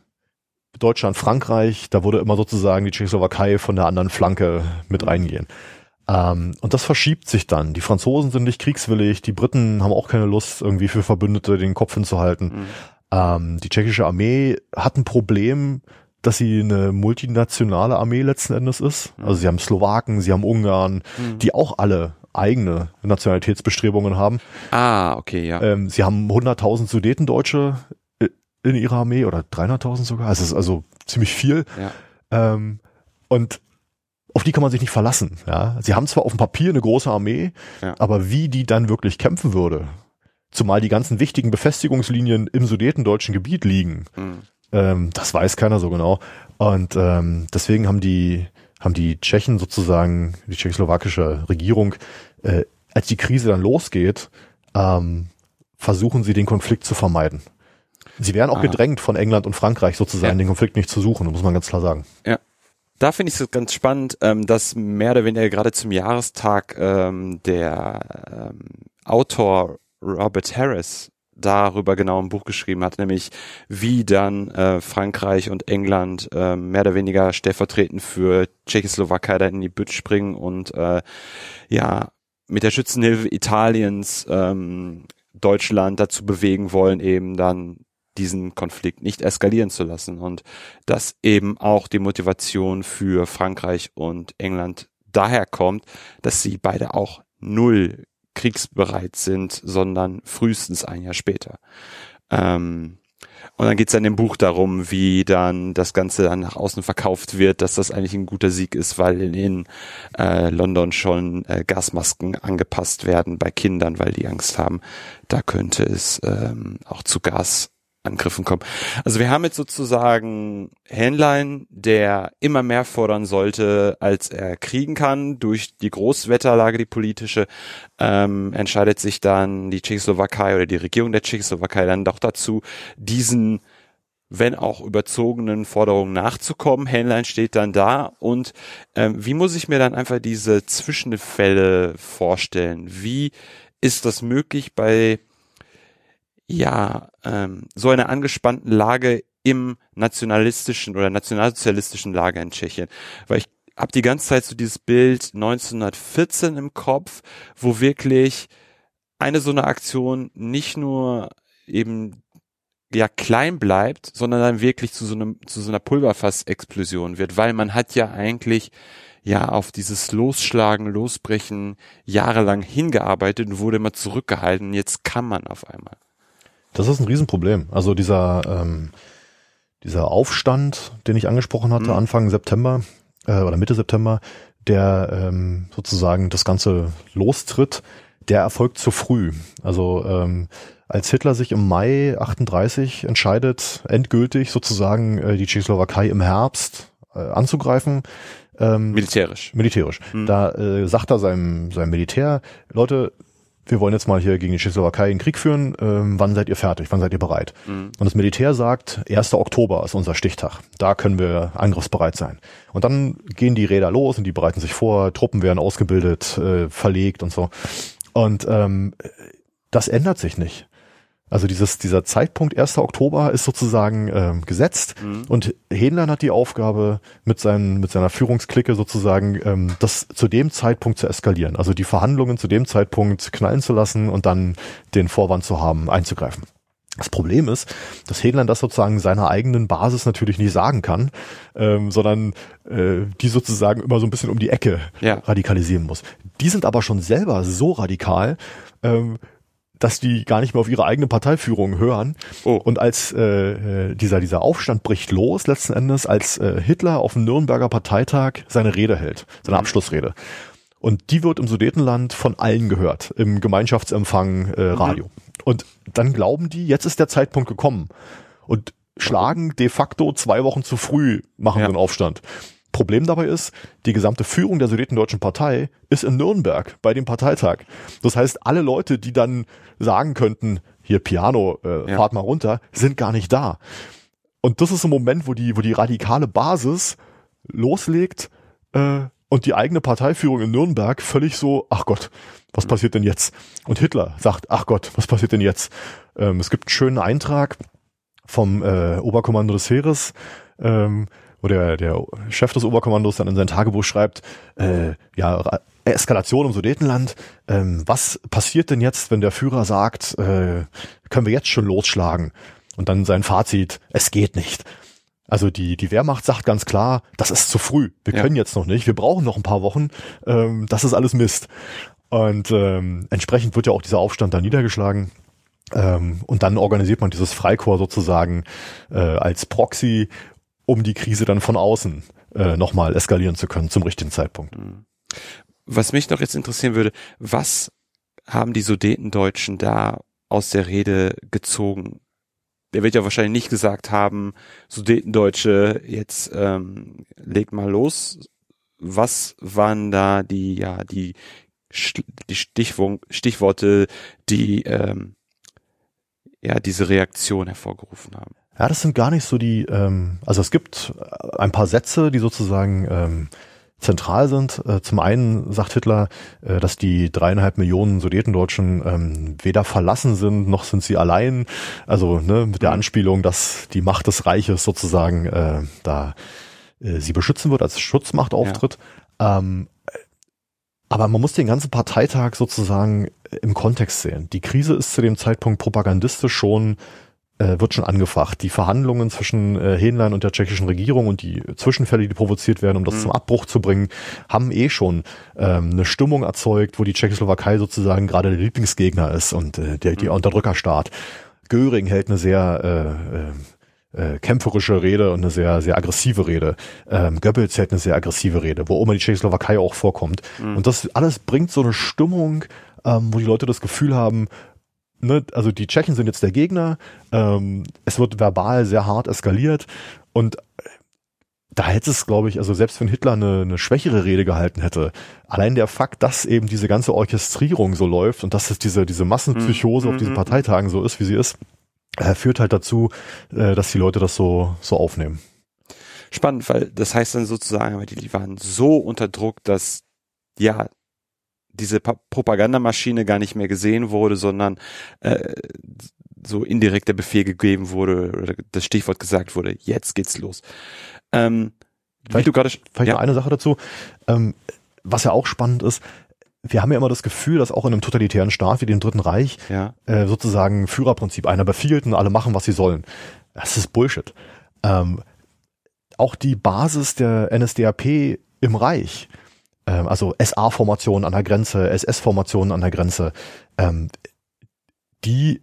Deutschland, Frankreich, da würde immer sozusagen die Tschechoslowakei von der anderen Flanke mit mhm. reingehen. Ähm, und das verschiebt sich dann. Die Franzosen sind nicht kriegswillig, die Briten haben auch keine Lust, irgendwie für Verbündete den Kopf hinzuhalten. Mhm. Ähm, die tschechische Armee hat ein Problem, dass sie eine multinationale Armee letzten Endes ist. Mhm. Also sie haben Slowaken, sie haben Ungarn, mhm. die auch alle eigene Nationalitätsbestrebungen haben. Ah, okay, ja. Ähm, sie haben 100.000 Sudetendeutsche äh, in ihrer Armee oder 300.000 sogar. Also es ist also ziemlich viel. Ja. Ähm, und auf die kann man sich nicht verlassen. Ja, sie haben zwar auf dem Papier eine große Armee, ja. aber wie die dann wirklich kämpfen würde, zumal die ganzen wichtigen Befestigungslinien im sudetendeutschen Gebiet liegen, mhm. ähm, das weiß keiner so genau. Und ähm, deswegen haben die haben die Tschechen sozusagen die tschechoslowakische Regierung, äh, als die Krise dann losgeht, ähm, versuchen sie den Konflikt zu vermeiden. Sie werden auch ah. gedrängt von England und Frankreich sozusagen, ja. den Konflikt nicht zu suchen, muss man ganz klar sagen. Ja da finde ich es ganz spannend, ähm, dass mehr oder weniger gerade zum Jahrestag ähm, der ähm, Autor Robert Harris darüber genau ein Buch geschrieben hat, nämlich wie dann äh, Frankreich und England äh, mehr oder weniger stellvertretend für Tschechoslowakei da in die Bütt springen und äh, ja mit der Schützenhilfe Italiens ähm, Deutschland dazu bewegen wollen, eben dann diesen Konflikt nicht eskalieren zu lassen und dass eben auch die Motivation für Frankreich und England daher kommt, dass sie beide auch null kriegsbereit sind, sondern frühestens ein Jahr später. Ähm, und dann geht es in dem Buch darum, wie dann das Ganze dann nach außen verkauft wird, dass das eigentlich ein guter Sieg ist, weil in äh, London schon äh, Gasmasken angepasst werden bei Kindern, weil die Angst haben, da könnte es ähm, auch zu Gas Angriffen kommen. Also wir haben jetzt sozusagen Hähnlein, der immer mehr fordern sollte, als er kriegen kann. Durch die Großwetterlage, die politische, ähm, entscheidet sich dann die Tschechoslowakei oder die Regierung der Tschechoslowakei dann doch dazu, diesen wenn auch überzogenen Forderungen nachzukommen. Hähnlein steht dann da und ähm, wie muss ich mir dann einfach diese Zwischenfälle vorstellen? Wie ist das möglich bei ja, ähm, so einer angespannten Lage im nationalistischen oder nationalsozialistischen Lager in Tschechien. Weil ich habe die ganze Zeit so dieses Bild 1914 im Kopf, wo wirklich eine so eine Aktion nicht nur eben ja klein bleibt, sondern dann wirklich zu so einem zu so einer Pulverfassexplosion wird, weil man hat ja eigentlich ja auf dieses Losschlagen, Losbrechen jahrelang hingearbeitet und wurde immer zurückgehalten. Jetzt kann man auf einmal. Das ist ein Riesenproblem. Also dieser, ähm, dieser Aufstand, den ich angesprochen hatte, mhm. Anfang September äh, oder Mitte September, der ähm, sozusagen das Ganze lostritt, der erfolgt zu früh. Also ähm, als Hitler sich im Mai 38 entscheidet, endgültig sozusagen äh, die Tschechoslowakei im Herbst äh, anzugreifen, ähm, militärisch. Militärisch. Mhm. Da äh, sagt er seinem, seinem Militär, Leute, wir wollen jetzt mal hier gegen die Tschechoslowakei einen Krieg führen, ähm, wann seid ihr fertig, wann seid ihr bereit? Mhm. Und das Militär sagt, 1. Oktober ist unser Stichtag, da können wir angriffsbereit sein. Und dann gehen die Räder los und die bereiten sich vor, Truppen werden ausgebildet, äh, verlegt und so. Und ähm, das ändert sich nicht. Also dieses, dieser Zeitpunkt 1. Oktober ist sozusagen ähm, gesetzt mhm. und Hähnlein hat die Aufgabe, mit, seinen, mit seiner Führungsklicke sozusagen ähm, das zu dem Zeitpunkt zu eskalieren. Also die Verhandlungen zu dem Zeitpunkt knallen zu lassen und dann den Vorwand zu haben, einzugreifen. Das Problem ist, dass Hähnlein das sozusagen seiner eigenen Basis natürlich nicht sagen kann, ähm, sondern äh, die sozusagen immer so ein bisschen um die Ecke ja. radikalisieren muss. Die sind aber schon selber so radikal, ähm, dass die gar nicht mehr auf ihre eigene Parteiführung hören. Oh. Und als äh, äh, dieser, dieser Aufstand bricht los, letzten Endes, als äh, Hitler auf dem Nürnberger Parteitag seine Rede hält, seine mhm. Abschlussrede. Und die wird im Sudetenland von allen gehört, im Gemeinschaftsempfang äh, mhm. Radio. Mhm. Und dann glauben die, jetzt ist der Zeitpunkt gekommen. Und schlagen de facto zwei Wochen zu früh, machen ja. den Aufstand. Problem dabei ist, die gesamte Führung der Sudetendeutschen Partei ist in Nürnberg bei dem Parteitag. Das heißt, alle Leute, die dann sagen könnten, hier Piano, äh, ja. fahrt mal runter, sind gar nicht da. Und das ist ein Moment, wo die, wo die radikale Basis loslegt äh, und die eigene Parteiführung in Nürnberg völlig so, ach Gott, was passiert denn jetzt? Und Hitler sagt, ach Gott, was passiert denn jetzt? Ähm, es gibt einen schönen Eintrag vom äh, Oberkommando des Heeres, ähm, wo der, der Chef des Oberkommandos dann in sein Tagebuch schreibt, äh, ja, Eskalation im Sudetenland, ähm, was passiert denn jetzt, wenn der Führer sagt, äh, können wir jetzt schon losschlagen? Und dann sein Fazit, es geht nicht. Also die, die Wehrmacht sagt ganz klar, das ist zu früh. Wir ja. können jetzt noch nicht. Wir brauchen noch ein paar Wochen. Ähm, das ist alles Mist. Und ähm, entsprechend wird ja auch dieser Aufstand da niedergeschlagen. Ähm, und dann organisiert man dieses Freikorps sozusagen äh, als Proxy, um die Krise dann von außen äh, nochmal eskalieren zu können zum richtigen Zeitpunkt. Mhm. Was mich noch jetzt interessieren würde, was haben die Sudetendeutschen da aus der Rede gezogen? Der wird ja wahrscheinlich nicht gesagt haben, Sudetendeutsche, jetzt ähm, legt mal los. Was waren da die, ja, die, die Stichworte, die ähm, ja diese Reaktion hervorgerufen haben? Ja, das sind gar nicht so die, ähm, also es gibt ein paar Sätze, die sozusagen ähm, zentral sind. Äh, zum einen sagt Hitler, äh, dass die dreieinhalb Millionen Sudetendeutschen ähm, weder verlassen sind, noch sind sie allein. Also ne, mit der mhm. Anspielung, dass die Macht des Reiches sozusagen äh, da äh, sie beschützen wird, als Schutzmacht auftritt. Ja. Ähm, aber man muss den ganzen Parteitag sozusagen im Kontext sehen. Die Krise ist zu dem Zeitpunkt propagandistisch schon äh, wird schon angefacht. Die Verhandlungen zwischen äh, Hähnlein und der tschechischen Regierung und die Zwischenfälle, die provoziert werden, um das mhm. zum Abbruch zu bringen, haben eh schon ähm, eine Stimmung erzeugt, wo die Tschechoslowakei sozusagen gerade der Lieblingsgegner ist und äh, der, der mhm. Unterdrückerstaat. Göring hält eine sehr äh, äh, äh, kämpferische Rede und eine sehr, sehr aggressive Rede. Ähm, Goebbels hält eine sehr aggressive Rede, wo immer die Tschechoslowakei auch vorkommt. Mhm. Und das alles bringt so eine Stimmung, ähm, wo die Leute das Gefühl haben, ne, also die Tschechen sind jetzt der Gegner, ähm, es wird verbal sehr hart eskaliert und äh, da hätte es, glaube ich, also selbst wenn Hitler eine, eine schwächere Rede gehalten hätte, allein der Fakt, dass eben diese ganze Orchestrierung so läuft und dass es diese, diese Massenpsychose mhm. auf diesen mhm. Parteitagen so ist, wie sie ist, äh, führt halt dazu, äh, dass die Leute das so, so aufnehmen. Spannend, weil das heißt dann sozusagen, die waren so unter Druck, dass ja diese pa Propagandamaschine gar nicht mehr gesehen wurde, sondern äh, so indirekt der Befehl gegeben wurde oder das Stichwort gesagt wurde, jetzt geht's los. Ähm, vielleicht du gerade vielleicht ja. noch eine Sache dazu, ähm, was ja auch spannend ist, wir haben ja immer das Gefühl, dass auch in einem totalitären Staat wie dem Dritten Reich ja. äh, sozusagen Führerprinzip, einer befiehlt und alle machen, was sie sollen. Das ist Bullshit. Ähm, auch die Basis der NSDAP im Reich ähm, also SA-Formationen an der Grenze, SS-Formationen an der Grenze, ähm, die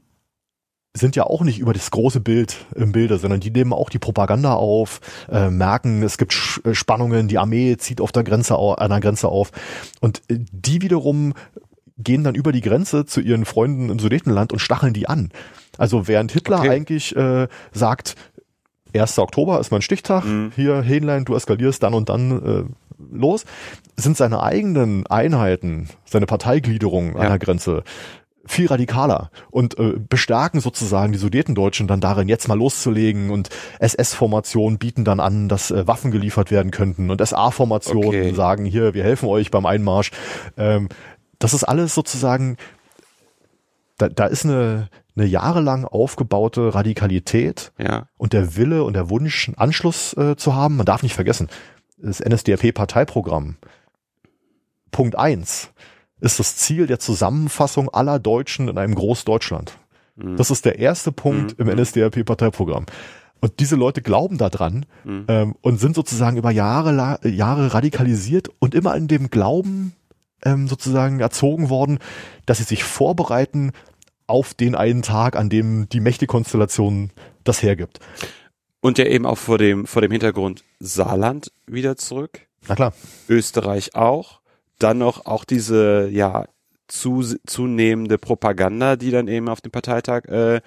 sind ja auch nicht über das große Bild im Bilde, sondern die nehmen auch die Propaganda auf, äh, merken, es gibt äh, Spannungen, die Armee zieht auf der Grenze an der Grenze auf und äh, die wiederum gehen dann über die Grenze zu ihren Freunden im Sudetenland und stacheln die an. Also während Hitler okay. eigentlich äh, sagt, 1. Oktober ist mein Stichtag, mhm. hier Hähnlein, du eskalierst dann und dann äh, los, sind seine eigenen Einheiten, seine Parteigliederung ja. an der Grenze viel radikaler und äh, bestärken sozusagen die Sudetendeutschen dann darin, jetzt mal loszulegen und SS-Formationen bieten dann an, dass äh, Waffen geliefert werden könnten und SA-Formationen okay. sagen, hier, wir helfen euch beim Einmarsch. Ähm, das ist alles sozusagen, da, da ist eine, eine jahrelang aufgebaute Radikalität ja. und der Wille und der Wunsch, Anschluss äh, zu haben. Man darf nicht vergessen, das NSDAP-Parteiprogramm, Punkt eins ist das Ziel der Zusammenfassung aller Deutschen in einem Großdeutschland. Mhm. Das ist der erste Punkt mhm. im NSDAP-Parteiprogramm. Und diese Leute glauben daran mhm. ähm, und sind sozusagen über Jahre, Jahre radikalisiert und immer in dem Glauben ähm, sozusagen erzogen worden, dass sie sich vorbereiten auf den einen Tag, an dem die Mächtekonstellation das hergibt. Und ja eben auch vor dem, vor dem Hintergrund Saarland wieder zurück. Na klar. Österreich auch. Dann noch auch diese, ja, zu, zunehmende Propaganda, die dann eben auf dem Parteitag äh,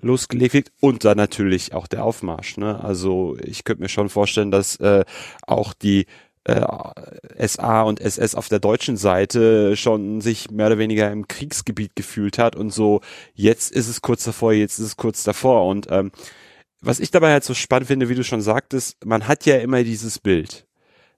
losgelegt wird und dann natürlich auch der Aufmarsch. Ne? Also ich könnte mir schon vorstellen, dass äh, auch die äh, SA und SS auf der deutschen Seite schon sich mehr oder weniger im Kriegsgebiet gefühlt hat und so, jetzt ist es kurz davor, jetzt ist es kurz davor. Und ähm, was ich dabei halt so spannend finde, wie du schon sagtest, man hat ja immer dieses Bild.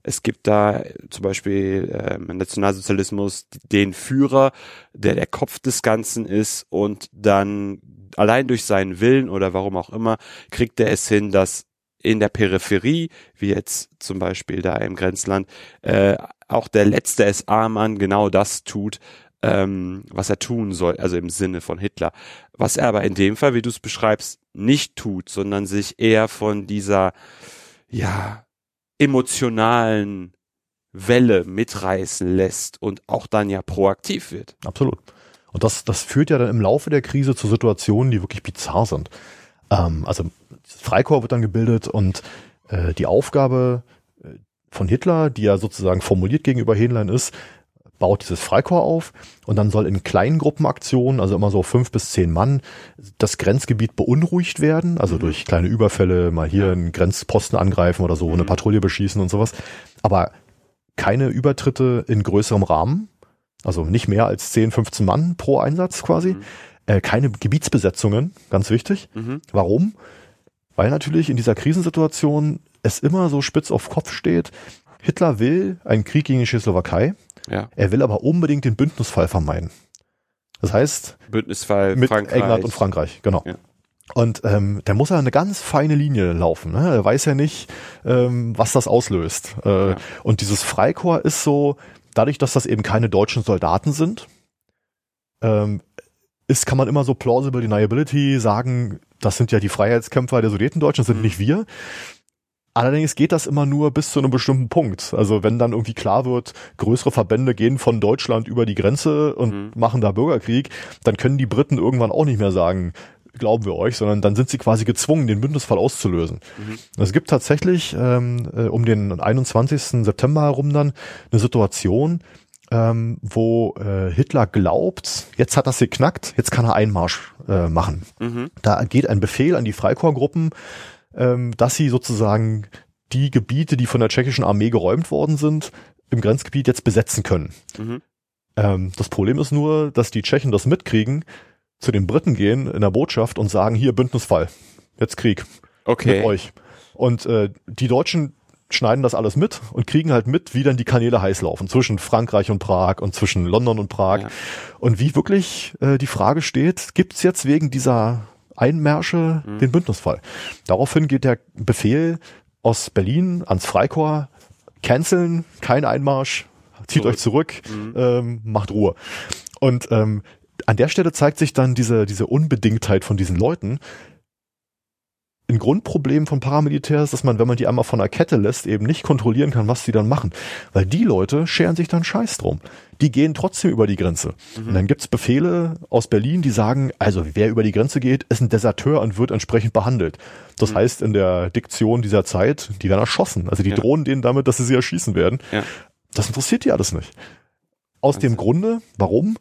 Es gibt da zum Beispiel äh, Nationalsozialismus den Führer, der der Kopf des Ganzen ist und dann allein durch seinen Willen oder warum auch immer kriegt er es hin, dass in der Peripherie, wie jetzt zum Beispiel da im Grenzland, äh, auch der letzte SA-Mann genau das tut, ähm, was er tun soll, also im Sinne von Hitler. Was er aber in dem Fall, wie du es beschreibst, nicht tut, sondern sich eher von dieser, ja, emotionalen Welle mitreißen lässt und auch dann ja proaktiv wird. Absolut. Und das, das führt ja dann im Laufe der Krise zu Situationen, die wirklich bizarr sind. Ähm, also Freikorps wird dann gebildet und äh, die Aufgabe äh, von Hitler, die ja sozusagen formuliert gegenüber Henlein ist, baut dieses Freikorps auf und dann soll in kleinen Gruppenaktionen, also immer so fünf bis zehn Mann, das Grenzgebiet beunruhigt werden, also mhm. durch kleine Überfälle, mal hier einen Grenzposten angreifen oder so, mhm. eine Patrouille beschießen und sowas. Aber keine Übertritte in größerem Rahmen, also nicht mehr als 10, 15 Mann pro Einsatz quasi. Mhm. Äh, keine Gebietsbesetzungen, ganz wichtig. Mhm. Warum? Weil natürlich in dieser Krisensituation es immer so spitz auf Kopf steht. Hitler will einen Krieg gegen die Tschechoslowakei. Ja. Er will aber unbedingt den Bündnisfall vermeiden. Das heißt, Bündnisfall mit Frankreich. England und Frankreich, genau. Ja. Und ähm, der muss ja eine ganz feine Linie laufen. Ne? Er weiß ja nicht, ähm, was das auslöst. Äh, ja. Und dieses Freikorps ist so, dadurch, dass das eben keine deutschen Soldaten sind, ähm, ist, kann man immer so plausible deniability sagen, das sind ja die Freiheitskämpfer der Sudetendeutschen, das sind mhm. nicht wir. Allerdings geht das immer nur bis zu einem bestimmten Punkt. Also wenn dann irgendwie klar wird, größere Verbände gehen von Deutschland über die Grenze und mhm. machen da Bürgerkrieg, dann können die Briten irgendwann auch nicht mehr sagen, glauben wir euch, sondern dann sind sie quasi gezwungen, den Bündnisfall auszulösen. Mhm. Es gibt tatsächlich ähm, äh, um den 21. September herum dann eine Situation, ähm, wo äh, Hitler glaubt, jetzt hat das geknackt, jetzt kann er Einmarsch äh, machen. Mhm. Da geht ein Befehl an die Freikorpsgruppen, ähm, dass sie sozusagen die Gebiete, die von der tschechischen Armee geräumt worden sind, im Grenzgebiet jetzt besetzen können. Mhm. Ähm, das Problem ist nur, dass die Tschechen das mitkriegen, zu den Briten gehen in der Botschaft und sagen, hier Bündnisfall, jetzt Krieg okay. mit euch. Und äh, die Deutschen schneiden das alles mit und kriegen halt mit, wie dann die Kanäle heiß laufen zwischen Frankreich und Prag und zwischen London und Prag. Ja. Und wie wirklich äh, die Frage steht, gibt's jetzt wegen dieser Einmärsche mhm. den Bündnisfall? Daraufhin geht der Befehl aus Berlin ans Freikorps, canceln, kein Einmarsch, zieht zurück. euch zurück, mhm. ähm, macht Ruhe. Und ähm, an der Stelle zeigt sich dann diese, diese Unbedingtheit von diesen Leuten. Ein Grundproblem von Paramilitärs, dass man, wenn man die einmal von der Kette lässt, eben nicht kontrollieren kann, was sie dann machen. Weil die Leute scheren sich dann Scheiß drum. Die gehen trotzdem über die Grenze. Mhm. Und dann gibt's Befehle aus Berlin, die sagen, also wer über die Grenze geht, ist ein Deserteur und wird entsprechend behandelt. Das mhm. heißt in der Diktion dieser Zeit, die werden erschossen. Also die ja. drohen denen damit, dass sie sie erschießen werden. Ja. Das interessiert die alles nicht. Aus also. dem Grunde, warum?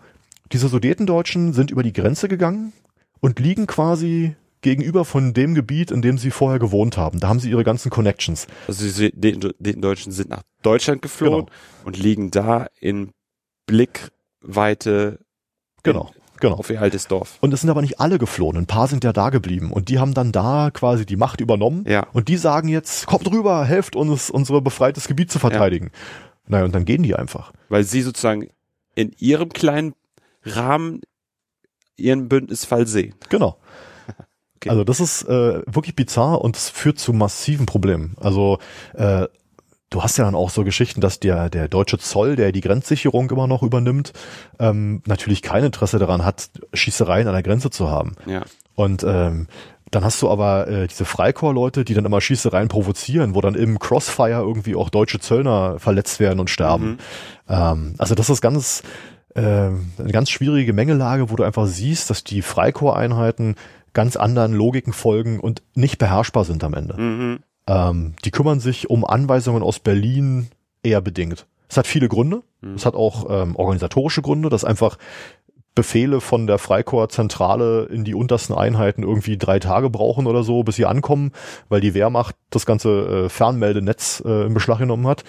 Diese Sudetendeutschen sind über die Grenze gegangen und liegen quasi gegenüber von dem Gebiet, in dem sie vorher gewohnt haben. Da haben sie ihre ganzen Connections. Also die Sudetendeutschen sind nach Deutschland geflohen genau. und liegen da in Blickweite genau. Genau. Auf ihr altes Dorf. Und es sind aber nicht alle geflohen. Ein paar sind ja da geblieben. Und die haben dann da quasi die Macht übernommen. Ja. Und die sagen jetzt, kommt rüber, helft uns, unsere befreites Gebiet zu verteidigen. Ja. Naja, und dann gehen die einfach. Weil sie sozusagen in ihrem kleinen Rahmen ihren Bündnisfall sehen. Genau. Okay. Also das ist äh, wirklich bizarr und es führt zu massiven Problemen. Also äh, du hast ja dann auch so Geschichten, dass der der deutsche Zoll, der die Grenzsicherung immer noch übernimmt, ähm, natürlich kein Interesse daran hat, Schießereien an der Grenze zu haben. Ja. Und ähm, dann hast du aber äh, diese Freikorps-Leute, die dann immer Schießereien provozieren, wo dann im Crossfire irgendwie auch deutsche Zöllner verletzt werden und sterben. Mhm. Ähm, also das ist ganz äh, eine ganz schwierige Mengelage, wo du einfach siehst, dass die Freikorps-Einheiten ganz anderen Logiken folgen und nicht beherrschbar sind am Ende. Mhm. Ähm, die kümmern sich um Anweisungen aus Berlin eher bedingt. Es hat viele Gründe. Mhm. Es hat auch ähm, organisatorische Gründe, dass einfach Befehle von der Freikorps-Zentrale in die untersten Einheiten irgendwie drei Tage brauchen oder so, bis sie ankommen, weil die Wehrmacht das ganze äh, Fernmeldenetz äh, in Beschlag genommen hat.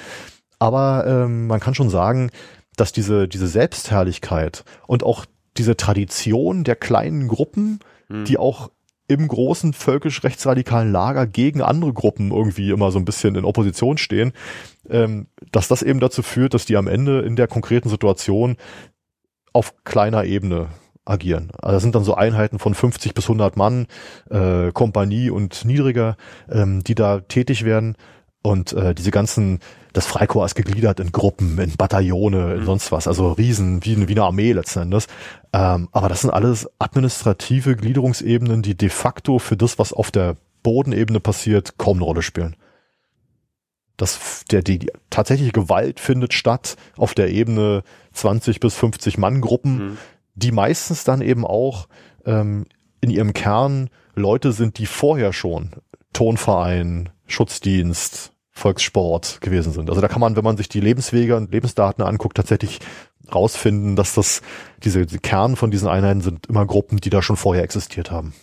Aber ähm, man kann schon sagen, dass diese, diese Selbstherrlichkeit und auch diese Tradition der kleinen Gruppen, mhm. die auch im großen völkisch-rechtsradikalen Lager gegen andere Gruppen irgendwie immer so ein bisschen in Opposition stehen, ähm, dass das eben dazu führt, dass die am Ende in der konkreten Situation auf kleiner Ebene agieren. Also das sind dann so Einheiten von 50 bis 100 Mann, äh, Kompanie und niedriger, ähm, die da tätig werden und äh, diese ganzen, das Freikorps ist gegliedert in Gruppen, in Bataillone, in mhm. sonst was, also Riesen, wie, wie eine Armee letzten Endes. Ähm, aber das sind alles administrative Gliederungsebenen, die de facto für das, was auf der Bodenebene passiert, kaum eine Rolle spielen. Das, der, die, die tatsächliche Gewalt findet statt auf der Ebene 20 bis 50 Mann-Gruppen, mhm. die meistens dann eben auch ähm, in ihrem Kern Leute sind, die vorher schon Tonverein, Schutzdienst, Volkssport gewesen sind. Also da kann man, wenn man sich die Lebenswege und Lebensdaten anguckt, tatsächlich rausfinden, dass das diese, die Kern von diesen Einheiten sind immer Gruppen, die da schon vorher existiert haben.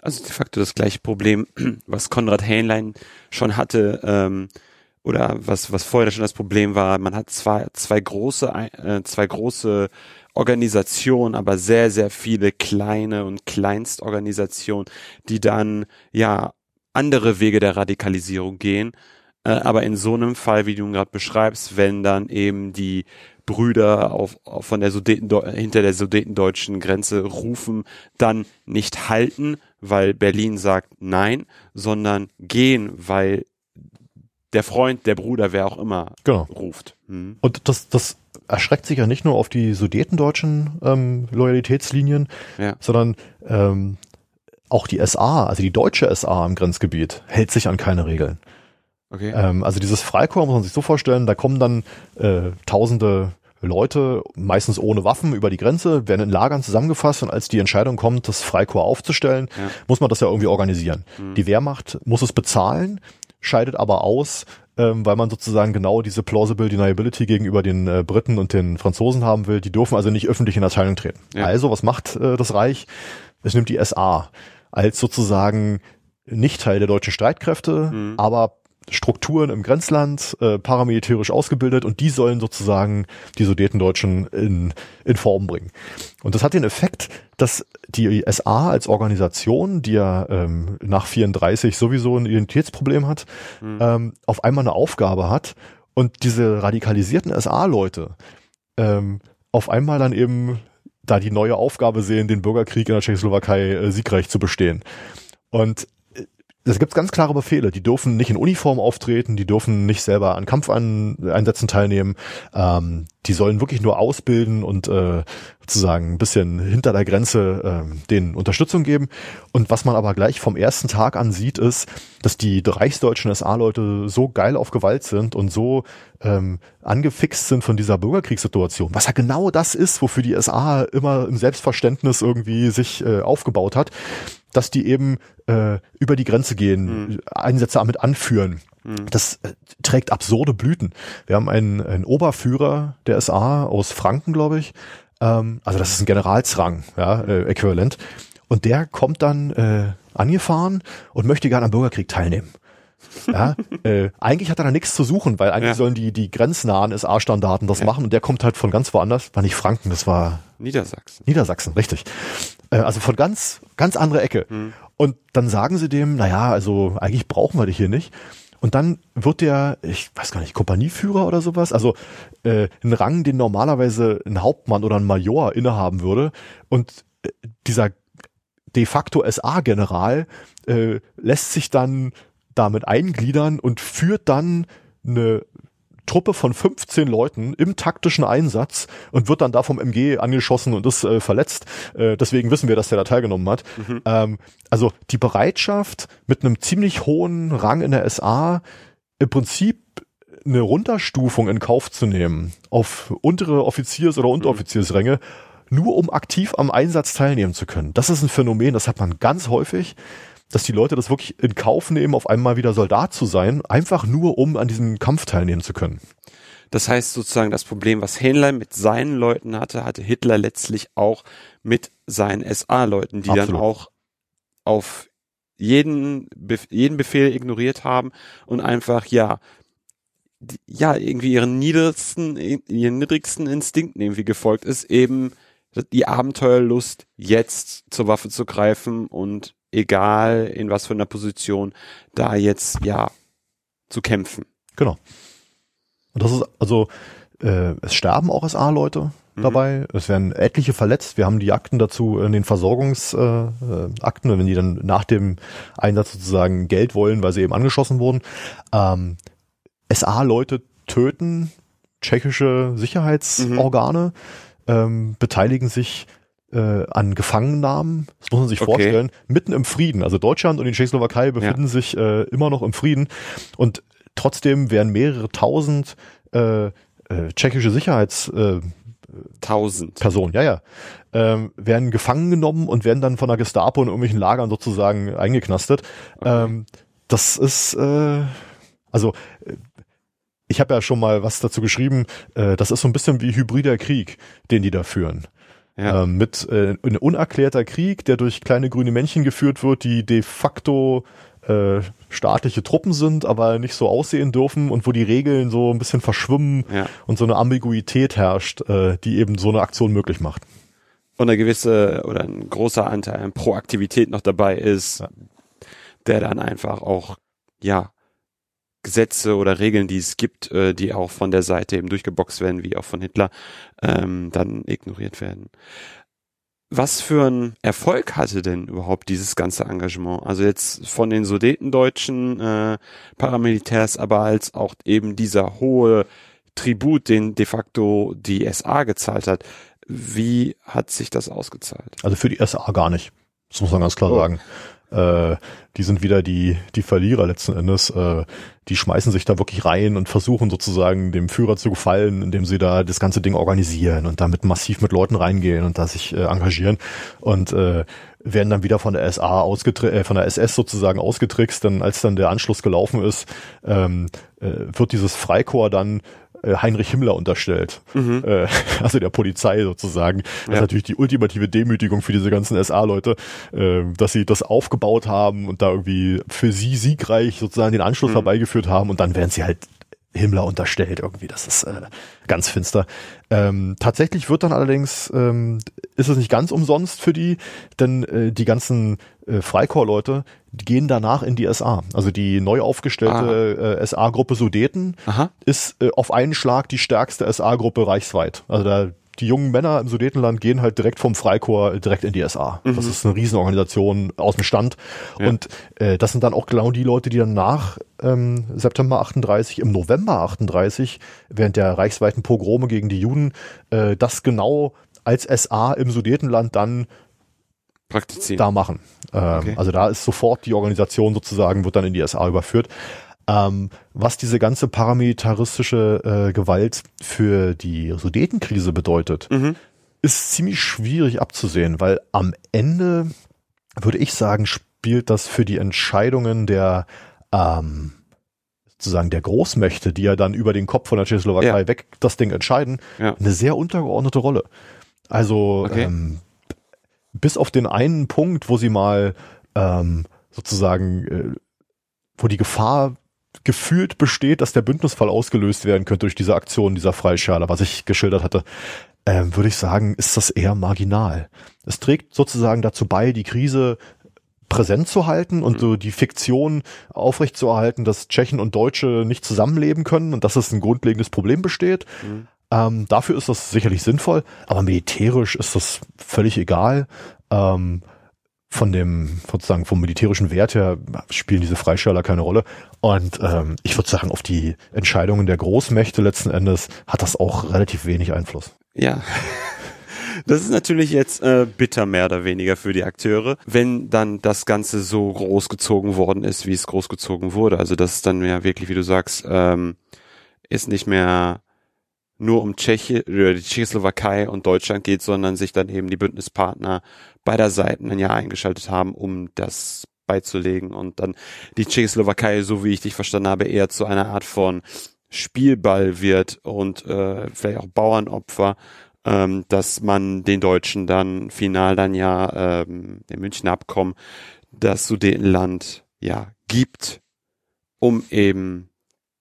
Also de facto das gleiche Problem, was Konrad Hähnlein schon hatte, ähm, oder was, was vorher schon das Problem war, man hat zwei, zwei große, äh, zwei große Organisationen, aber sehr, sehr viele kleine und Kleinstorganisationen, die dann ja andere Wege der Radikalisierung gehen. Äh, aber in so einem Fall, wie du ihn gerade beschreibst, wenn dann eben die Brüder auf, auf von der Sudeten, hinter der sudetendeutschen Grenze rufen, dann nicht halten, weil Berlin sagt nein, sondern gehen, weil der Freund, der Bruder, wer auch immer genau. ruft. Mhm. Und das, das erschreckt sich ja nicht nur auf die sudetendeutschen ähm, Loyalitätslinien, ja. sondern ähm, auch die SA, also die deutsche SA im Grenzgebiet, hält sich an keine Regeln. Okay. Ähm, also dieses Freikorps muss man sich so vorstellen, da kommen dann äh, tausende Leute, meistens ohne Waffen, über die Grenze, werden in Lagern zusammengefasst und als die Entscheidung kommt, das Freikorps aufzustellen, ja. muss man das ja irgendwie organisieren. Mhm. Die Wehrmacht muss es bezahlen, scheidet aber aus, ähm, weil man sozusagen genau diese plausible deniability gegenüber den äh, Briten und den Franzosen haben will. Die dürfen also nicht öffentlich in Erscheinung treten. Ja. Also, was macht äh, das Reich? Es nimmt die SA als sozusagen nicht Teil der deutschen Streitkräfte, mhm. aber Strukturen im Grenzland, äh, paramilitärisch ausgebildet und die sollen sozusagen die Sudetendeutschen in, in Form bringen. Und das hat den Effekt, dass die SA als Organisation, die ja ähm, nach 34 sowieso ein Identitätsproblem hat, mhm. ähm, auf einmal eine Aufgabe hat und diese radikalisierten SA-Leute ähm, auf einmal dann eben da die neue Aufgabe sehen, den Bürgerkrieg in der Tschechoslowakei äh, siegreich zu bestehen. Und es gibt ganz klare Befehle. Die dürfen nicht in Uniform auftreten, die dürfen nicht selber an Kampfeinsätzen teilnehmen. Ähm, die sollen wirklich nur ausbilden und äh, sozusagen ein bisschen hinter der Grenze äh, den Unterstützung geben. Und was man aber gleich vom ersten Tag an sieht, ist, dass die reichsdeutschen SA-Leute so geil auf Gewalt sind und so ähm, angefixt sind von dieser Bürgerkriegssituation, was ja genau das ist, wofür die SA immer im Selbstverständnis irgendwie sich äh, aufgebaut hat, dass die eben äh, über die Grenze gehen, mhm. Einsätze damit anführen. Mhm. Das äh, trägt absurde Blüten. Wir haben einen, einen Oberführer der SA aus Franken, glaube ich. Ähm, also das ist ein Generalsrang, ja, äh, äquivalent. Und der kommt dann äh, angefahren und möchte gerne am Bürgerkrieg teilnehmen. Ja, äh, eigentlich hat er da nichts zu suchen, weil eigentlich ja. sollen die, die grenznahen SA-Standarten das ja. machen und der kommt halt von ganz woanders. War nicht Franken, das war Niedersachsen. Niedersachsen, richtig. Äh, also von ganz, ganz andere Ecke. Mhm. Und dann sagen sie dem, naja, also eigentlich brauchen wir dich hier nicht. Und dann wird der, ich weiß gar nicht, Kompanieführer oder sowas, also äh, ein Rang, den normalerweise ein Hauptmann oder ein Major innehaben würde. Und äh, dieser de facto SA-General äh, lässt sich dann damit eingliedern und führt dann eine Truppe von 15 Leuten im taktischen Einsatz und wird dann da vom MG angeschossen und ist äh, verletzt. Äh, deswegen wissen wir, dass der da teilgenommen hat. Mhm. Ähm, also die Bereitschaft mit einem ziemlich hohen Rang in der SA im Prinzip eine Runterstufung in Kauf zu nehmen auf untere Offiziers- oder Unteroffiziersränge, nur um aktiv am Einsatz teilnehmen zu können. Das ist ein Phänomen, das hat man ganz häufig, dass die Leute das wirklich in Kauf nehmen, auf einmal wieder Soldat zu sein, einfach nur um an diesem Kampf teilnehmen zu können. Das heißt sozusagen, das Problem, was Himmler mit seinen Leuten hatte, hatte Hitler letztlich auch mit seinen SA-Leuten, die Absolut. dann auch auf jeden, jeden Befehl ignoriert haben und einfach, ja, ja, irgendwie ihren niedrigsten, ihren niedrigsten Instinkten irgendwie gefolgt ist, eben die Abenteuerlust, jetzt zur Waffe zu greifen und egal in was für einer Position, da jetzt, ja, zu kämpfen. Genau. Und das ist, also, äh, es sterben auch SA-Leute mhm. dabei. Es werden etliche verletzt. Wir haben die Akten dazu in den Versorgungsakten, äh, Akten, wenn die dann nach dem Einsatz sozusagen Geld wollen, weil sie eben angeschossen wurden. Ähm, SA-Leute töten tschechische Sicherheitsorgane, mhm. ähm, beteiligen sich äh, an Gefangennahmen, das muss man sich okay. vorstellen, mitten im Frieden. Also Deutschland und die Tschechoslowakei befinden ja. sich äh, immer noch im Frieden und trotzdem werden mehrere tausend äh, äh, tschechische Sicherheits äh, Tausend. Personen, ja, ja. Ähm, werden gefangen genommen und werden dann von der Gestapo in irgendwelchen Lagern sozusagen eingeknastet. Okay. Ähm, das ist, äh, also äh, ich habe ja schon mal was dazu geschrieben, äh, das ist so ein bisschen wie hybrider Krieg, den die da führen. Ja. Ähm, mit äh, ein unerklärter Krieg, der durch kleine grüne Männchen geführt wird, die de facto äh, staatliche Truppen sind, aber nicht so aussehen dürfen und wo die Regeln so ein bisschen verschwimmen ja. und so eine Ambiguität herrscht, äh, die eben so eine Aktion möglich macht. Und eine gewisse oder ein großer Anteil an Proaktivität noch dabei ist, ja. der dann einfach auch, ja, Gesetze oder Regeln, die es gibt, äh, die auch von der Seite eben durchgeboxt werden, wie auch von Hitler, ähm, dann ignoriert werden was für einen Erfolg hatte denn überhaupt dieses ganze Engagement? Also jetzt von den Sudetendeutschen äh, Paramilitärs, aber als auch eben dieser hohe Tribut, den de facto die SA gezahlt hat. Wie hat sich das ausgezahlt? Also für die SA gar nicht. Das muss man ganz klar oh. sagen. Äh, die sind wieder die, die Verlierer letzten Endes. Äh, die schmeißen sich da wirklich rein und versuchen sozusagen dem Führer zu gefallen, indem sie da das ganze Ding organisieren und damit massiv mit Leuten reingehen und da sich äh, engagieren und werden dann wieder von der SA ausgetri äh, von der SS sozusagen ausgetrickst, denn als dann der Anschluss gelaufen ist, ähm, äh, wird dieses Freikorps dann Heinrich Himmler unterstellt. Mhm. Äh, also der Polizei sozusagen. Das ja. ist natürlich die ultimative Demütigung für diese ganzen SA-Leute, äh, dass sie das aufgebaut haben und da irgendwie für sie siegreich sozusagen den Anschluss mhm. herbeigeführt haben und dann werden sie halt Himmler unterstellt irgendwie. Das ist äh, ganz finster. Ähm, tatsächlich wird dann allerdings, ähm, ist es nicht ganz umsonst für die, denn äh, die ganzen äh, Freikorps-Leute gehen danach in die SA. Also die neu aufgestellte ah. äh, SA-Gruppe Sudeten Aha. ist äh, auf einen Schlag die stärkste SA-Gruppe reichsweit. Also da die jungen Männer im Sudetenland gehen halt direkt vom Freikorps direkt in die SA. Mhm. Das ist eine Riesenorganisation aus dem Stand. Ja. Und äh, das sind dann auch genau die Leute, die dann nach ähm, September 38, im November 38, während der reichsweiten Pogrome gegen die Juden, äh, das genau als SA im Sudetenland dann praktizieren. Da machen. Ähm, okay. Also da ist sofort die Organisation sozusagen, wird dann in die SA überführt. Ähm, was diese ganze paramilitaristische äh, Gewalt für die Sudetenkrise bedeutet, mhm. ist ziemlich schwierig abzusehen, weil am Ende würde ich sagen, spielt das für die Entscheidungen der ähm, sozusagen der Großmächte, die ja dann über den Kopf von der Tschechoslowakei ja. weg das Ding entscheiden, ja. eine sehr untergeordnete Rolle. Also okay. ähm, bis auf den einen Punkt, wo sie mal ähm, sozusagen, äh, wo die Gefahr gefühlt besteht, dass der Bündnisfall ausgelöst werden könnte durch diese Aktion dieser Freischale, was ich geschildert hatte, ähm, würde ich sagen, ist das eher marginal. Es trägt sozusagen dazu bei, die Krise präsent zu halten und mhm. so die Fiktion aufrechtzuerhalten, dass Tschechen und Deutsche nicht zusammenleben können und dass es ein grundlegendes Problem besteht. Mhm. Ähm, dafür ist das sicherlich sinnvoll, aber militärisch ist das völlig egal. Ähm, von dem, sozusagen vom militärischen Wert her spielen diese Freischärler keine Rolle. Und ähm, ich würde sagen, auf die Entscheidungen der Großmächte letzten Endes hat das auch relativ wenig Einfluss. Ja. Das ist natürlich jetzt äh, bitter mehr oder weniger für die Akteure, wenn dann das Ganze so großgezogen worden ist, wie es großgezogen wurde. Also das ist dann ja wirklich, wie du sagst, ähm, es nicht mehr nur um Tschechi oder die Tschechoslowakei und Deutschland geht, sondern sich dann eben die Bündnispartner beider Seiten ein Jahr eingeschaltet haben, um das beizulegen und dann die Tschechoslowakei, so wie ich dich verstanden habe, eher zu einer Art von Spielball wird und äh, vielleicht auch Bauernopfer, ähm, dass man den Deutschen dann final dann ja ähm, im Münchner Abkommen das Sudetenland ja gibt, um eben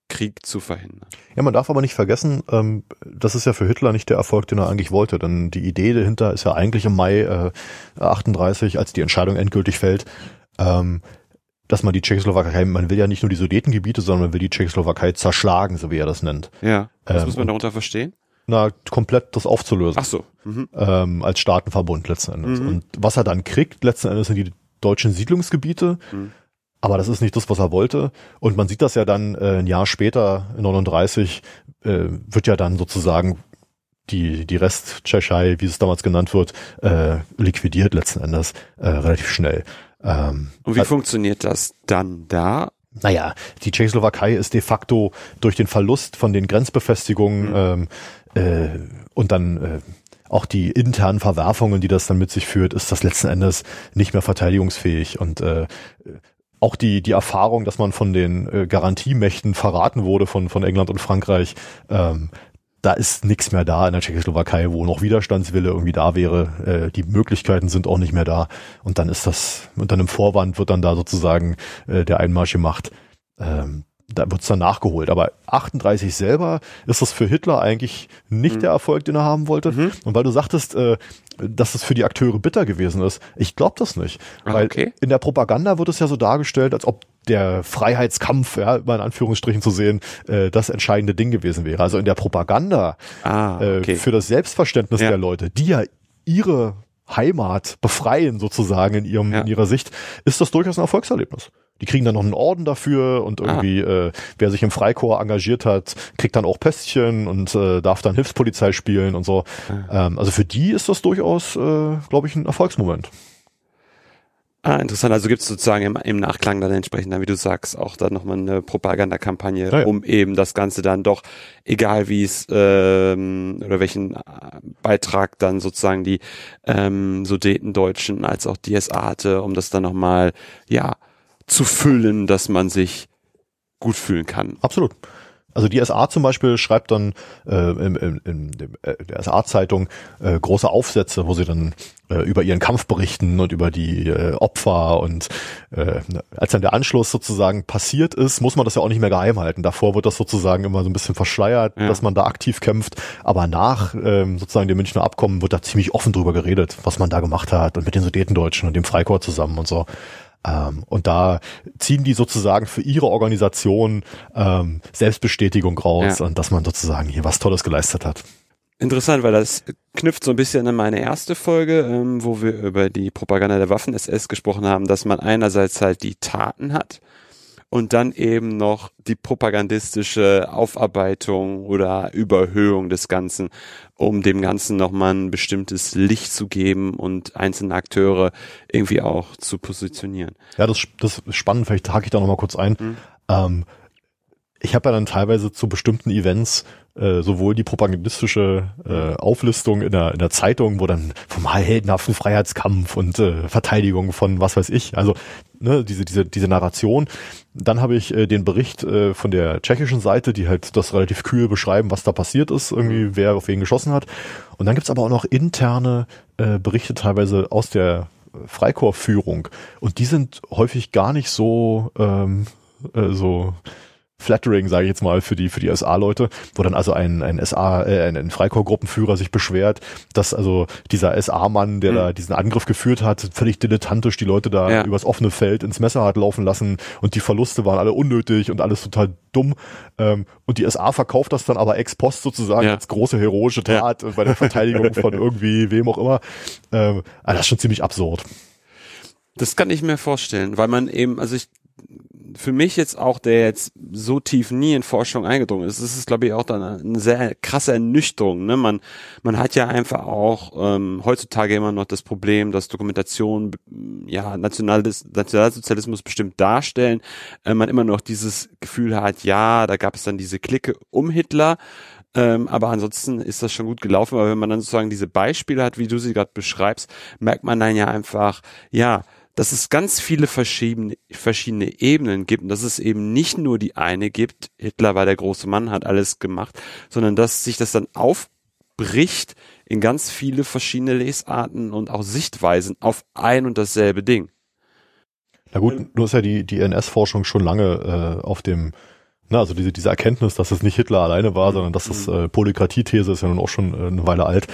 Krieg zu verhindern. Ja, man darf aber nicht vergessen, ähm, das ist ja für Hitler nicht der Erfolg, den er eigentlich wollte. Denn die Idee dahinter ist ja eigentlich im Mai äh, 38, als die Entscheidung endgültig fällt, ähm, dass man die Tschechoslowakei, man will ja nicht nur die Sudetengebiete, sondern man will die Tschechoslowakei zerschlagen, so wie er das nennt. Ja, was ähm, muss man darunter verstehen? Na, komplett das aufzulösen. Ach so. Mhm. Ähm, als Staatenverbund letzten Endes. Mhm. Und was er dann kriegt, letzten Endes sind die deutschen Siedlungsgebiete. Mhm. Aber das ist nicht das, was er wollte. Und man sieht das ja dann äh, ein Jahr später, 39, äh, wird ja dann sozusagen die, die Rest-Tschechei, wie es damals genannt wird, äh, liquidiert letzten Endes äh, relativ schnell. Ähm, Und wie also, funktioniert das dann da? Naja, die Tschechoslowakei ist de facto durch den Verlust von den Grenzbefestigungen mhm. ähm, äh, und dann äh, auch die internen Verwerfungen, die das dann mit sich führt, ist das letzten Endes nicht mehr verteidigungsfähig. Und äh, auch die, die Erfahrung, dass man von den äh, Garantiemächten verraten wurde von, von England und Frankreich, ähm, da ist nichts mehr da in der Tschechoslowakei, wo noch Widerstandswille irgendwie da wäre. Äh, die Möglichkeiten sind auch nicht mehr da. Und dann ist das, unter einem Vorwand wird dann da sozusagen äh, der Einmarsch gemacht. Ähm, da wird's dann nachgeholt. Aber 38 selber ist das für Hitler eigentlich nicht mhm. der Erfolg, den er haben wollte. Mhm. Und weil du sagtest, äh, dass es für die Akteure bitter gewesen ist, ich glaube das nicht. Ah, weil okay. in der Propaganda wird es ja so dargestellt, als ob der Freiheitskampf, ja, mal in Anführungsstrichen zu sehen, äh, das entscheidende Ding gewesen wäre. Also in der Propaganda ah, okay. äh, für das Selbstverständnis ja. der Leute, die ja ihre Heimat befreien sozusagen in ihrem ja. in ihrer Sicht, ist das durchaus ein Erfolgserlebnis. Die kriegen dann noch einen Orden dafür und irgendwie, ah. äh, wer sich im Freikorps engagiert hat, kriegt dann auch Pestchen und äh, darf dann Hilfspolizei spielen und so. Ah. Ähm, also für die ist das durchaus, äh, glaube ich, ein Erfolgsmoment. Ah, interessant. Also gibt es sozusagen im, im, Nachklang dann entsprechend, dann, wie du sagst, auch dann nochmal eine Propagandakampagne, ja, ja. um eben das Ganze dann doch, egal wie es ähm, oder welchen äh, Beitrag dann sozusagen die ähm, Sudetendeutschen als auch die SA hatte, um das dann nochmal, ja, zu füllen, dass man sich gut fühlen kann. Absolut. Also die SA zum Beispiel schreibt dann äh, in, in, in äh, der SA-Zeitung äh, große Aufsätze, wo sie dann äh, über ihren Kampf berichten und über die äh, Opfer und äh, als dann der Anschluss sozusagen passiert ist, muss man das ja auch nicht mehr geheim halten. Davor wird das sozusagen immer so ein bisschen verschleiert, ja. dass man da aktiv kämpft, aber nach ähm, sozusagen dem Münchner Abkommen wird da ziemlich offen drüber geredet, was man da gemacht hat und mit den Sudetendeutschen und dem Freikorps zusammen und so. Ähm, und da ziehen die sozusagen für ihre Organisation ähm, Selbstbestätigung raus ja. und dass man sozusagen hier was Tolles geleistet hat. Interessant, weil das knüpft so ein bisschen an meine erste Folge, ähm, wo wir über die Propaganda der Waffen-SS gesprochen haben, dass man einerseits halt die Taten hat und dann eben noch die propagandistische Aufarbeitung oder Überhöhung des Ganzen, um dem Ganzen nochmal ein bestimmtes Licht zu geben und einzelne Akteure irgendwie auch zu positionieren. Ja, das, das ist spannend, vielleicht hake ich da nochmal kurz ein. Mhm. Ähm, ich habe ja dann teilweise zu bestimmten Events äh, sowohl die propagandistische äh, Auflistung in der, in der Zeitung, wo dann vom heldenhaften Freiheitskampf und äh, Verteidigung von was weiß ich, also ne, diese, diese, diese Narration. Dann habe ich äh, den Bericht äh, von der tschechischen Seite, die halt das relativ kühl beschreiben, was da passiert ist, irgendwie wer auf wen geschossen hat. Und dann gibt's aber auch noch interne äh, Berichte teilweise aus der Freikorpsführung. Und die sind häufig gar nicht so, ähm, äh, so flattering, sage ich jetzt mal, für die für die SA-Leute, wo dann also ein ein SA, äh, ein, ein Freikorps-Gruppenführer sich beschwert, dass also dieser SA-Mann, der mhm. da diesen Angriff geführt hat, völlig dilettantisch die Leute da ja. übers offene Feld ins Messer hat laufen lassen und die Verluste waren alle unnötig und alles total dumm. Ähm, und die SA verkauft das dann aber ex post sozusagen ja. als große heroische Tat ja. bei der Verteidigung von irgendwie wem auch immer. Ähm, also das ist schon ziemlich absurd. Das kann ich mir vorstellen, weil man eben, also ich für mich jetzt auch, der jetzt so tief nie in Forschung eingedrungen ist, ist es, glaube ich, auch dann eine sehr krasse Ernüchterung. Ne? Man, man hat ja einfach auch ähm, heutzutage immer noch das Problem, dass Dokumentation ja Nationales, Nationalsozialismus bestimmt darstellen. Äh, man immer noch dieses Gefühl hat, ja, da gab es dann diese Clique um Hitler. Ähm, aber ansonsten ist das schon gut gelaufen. Aber wenn man dann sozusagen diese Beispiele hat, wie du sie gerade beschreibst, merkt man dann ja einfach, ja, dass es ganz viele verschiedene, verschiedene Ebenen gibt und dass es eben nicht nur die eine gibt, Hitler war der große Mann, hat alles gemacht, sondern dass sich das dann aufbricht in ganz viele verschiedene Lesarten und auch Sichtweisen auf ein und dasselbe Ding. Na gut, nur ist ja die, die NS-Forschung schon lange äh, auf dem, na, also diese, diese Erkenntnis, dass es nicht Hitler alleine war, mhm. sondern dass es äh, Polykratie-These ist ja nun auch schon äh, eine Weile alt.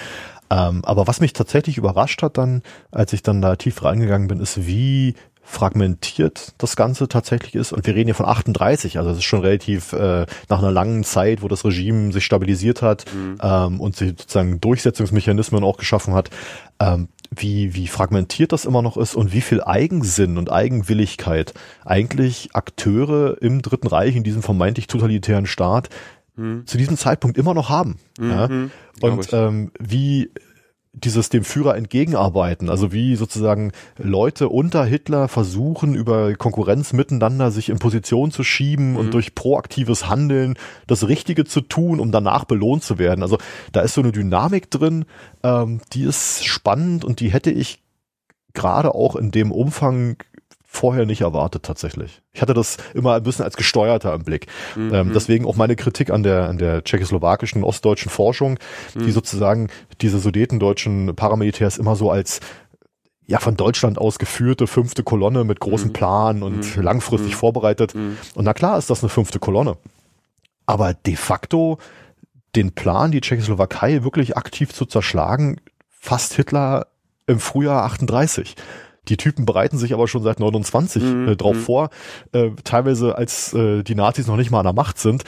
Ähm, aber was mich tatsächlich überrascht hat dann, als ich dann da tief reingegangen bin, ist, wie fragmentiert das Ganze tatsächlich ist. Und wir reden hier von 38, also es ist schon relativ äh, nach einer langen Zeit, wo das Regime sich stabilisiert hat mhm. ähm, und sich sozusagen Durchsetzungsmechanismen auch geschaffen hat, ähm, wie, wie fragmentiert das immer noch ist und wie viel Eigensinn und Eigenwilligkeit eigentlich Akteure im Dritten Reich, in diesem vermeintlich totalitären Staat, mhm. zu diesem Zeitpunkt immer noch haben. Mhm. Ja? Und ähm, wie dieses dem Führer entgegenarbeiten, also wie sozusagen Leute unter Hitler versuchen, über Konkurrenz miteinander sich in Position zu schieben mhm. und durch proaktives Handeln das Richtige zu tun, um danach belohnt zu werden. Also da ist so eine Dynamik drin, ähm, die ist spannend und die hätte ich gerade auch in dem Umfang vorher nicht erwartet tatsächlich. Ich hatte das immer ein bisschen als gesteuerter im Blick. Mhm. Ähm, deswegen auch meine Kritik an der, an der tschechoslowakischen ostdeutschen Forschung, mhm. die sozusagen diese sudetendeutschen Paramilitärs immer so als ja von Deutschland aus geführte fünfte Kolonne mit großen mhm. Plan und mhm. langfristig mhm. vorbereitet. Mhm. Und na klar ist das eine fünfte Kolonne. Aber de facto den Plan, die Tschechoslowakei wirklich aktiv zu zerschlagen, fasst Hitler im Frühjahr 38. Die Typen bereiten sich aber schon seit 29 mhm. äh, drauf mhm. vor, äh, teilweise als äh, die Nazis noch nicht mal an der Macht sind.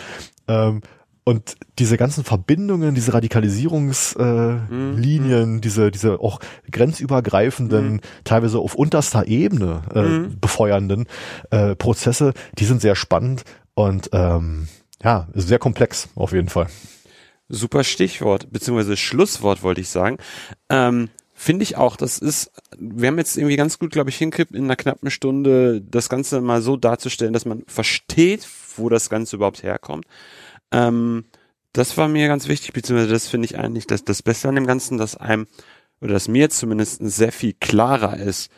Ähm, und diese ganzen Verbindungen, diese Radikalisierungslinien, äh, mhm. diese, diese auch grenzübergreifenden, mhm. teilweise auf unterster Ebene äh, mhm. befeuernden äh, Prozesse, die sind sehr spannend und ähm, ja, sehr komplex auf jeden Fall. Super Stichwort, beziehungsweise Schlusswort wollte ich sagen. Ähm, Finde ich auch. Das ist, wir haben jetzt irgendwie ganz gut, glaube ich, hinkriegt, in einer knappen Stunde das Ganze mal so darzustellen, dass man versteht, wo das Ganze überhaupt herkommt. Ähm, das war mir ganz wichtig, beziehungsweise das finde ich eigentlich das, das Beste an dem Ganzen, dass einem, oder dass mir zumindest sehr viel klarer ist,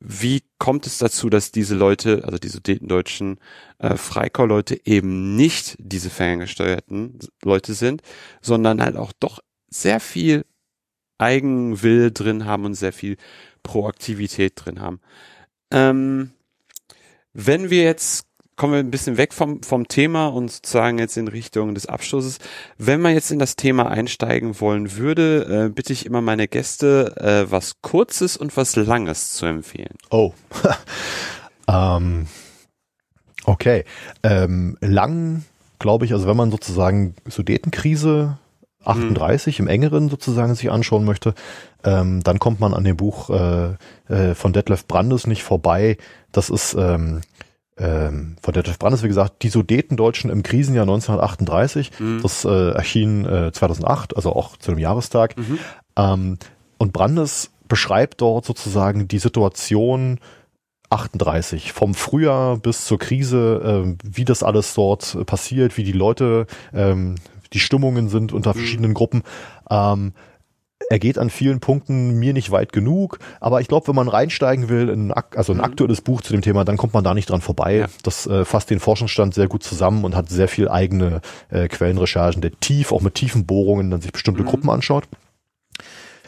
wie kommt es dazu, dass diese Leute, also die sudetendeutschen äh, Freikorps-Leute eben nicht diese ferngesteuerten Leute sind, sondern halt auch doch sehr viel Eigenwill drin haben und sehr viel Proaktivität drin haben. Ähm, wenn wir jetzt kommen wir ein bisschen weg vom, vom Thema und sozusagen jetzt in Richtung des Abschlusses. Wenn man jetzt in das Thema einsteigen wollen würde, äh, bitte ich immer meine Gäste, äh, was Kurzes und was Langes zu empfehlen. Oh. ähm, okay. Ähm, lang, glaube ich, also wenn man sozusagen Sudetenkrise 38 mhm. im engeren sozusagen sich anschauen möchte, ähm, dann kommt man an dem Buch äh, äh, von Detlef Brandes nicht vorbei. Das ist ähm, ähm, von Detlef Brandes, wie gesagt, die Sudetendeutschen im Krisenjahr 1938. Mhm. Das äh, erschien äh, 2008, also auch zu einem Jahrestag. Mhm. Ähm, und Brandes beschreibt dort sozusagen die Situation 38, vom Frühjahr bis zur Krise, äh, wie das alles dort passiert, wie die Leute, ähm, die Stimmungen sind unter mhm. verschiedenen Gruppen. Ähm, er geht an vielen Punkten mir nicht weit genug, aber ich glaube, wenn man reinsteigen will, in, also ein mhm. aktuelles Buch zu dem Thema, dann kommt man da nicht dran vorbei. Ja. Das äh, fasst den Forschungsstand sehr gut zusammen und hat sehr viel eigene äh, Quellenrecherchen, der tief, auch mit tiefen Bohrungen, dann sich bestimmte mhm. Gruppen anschaut.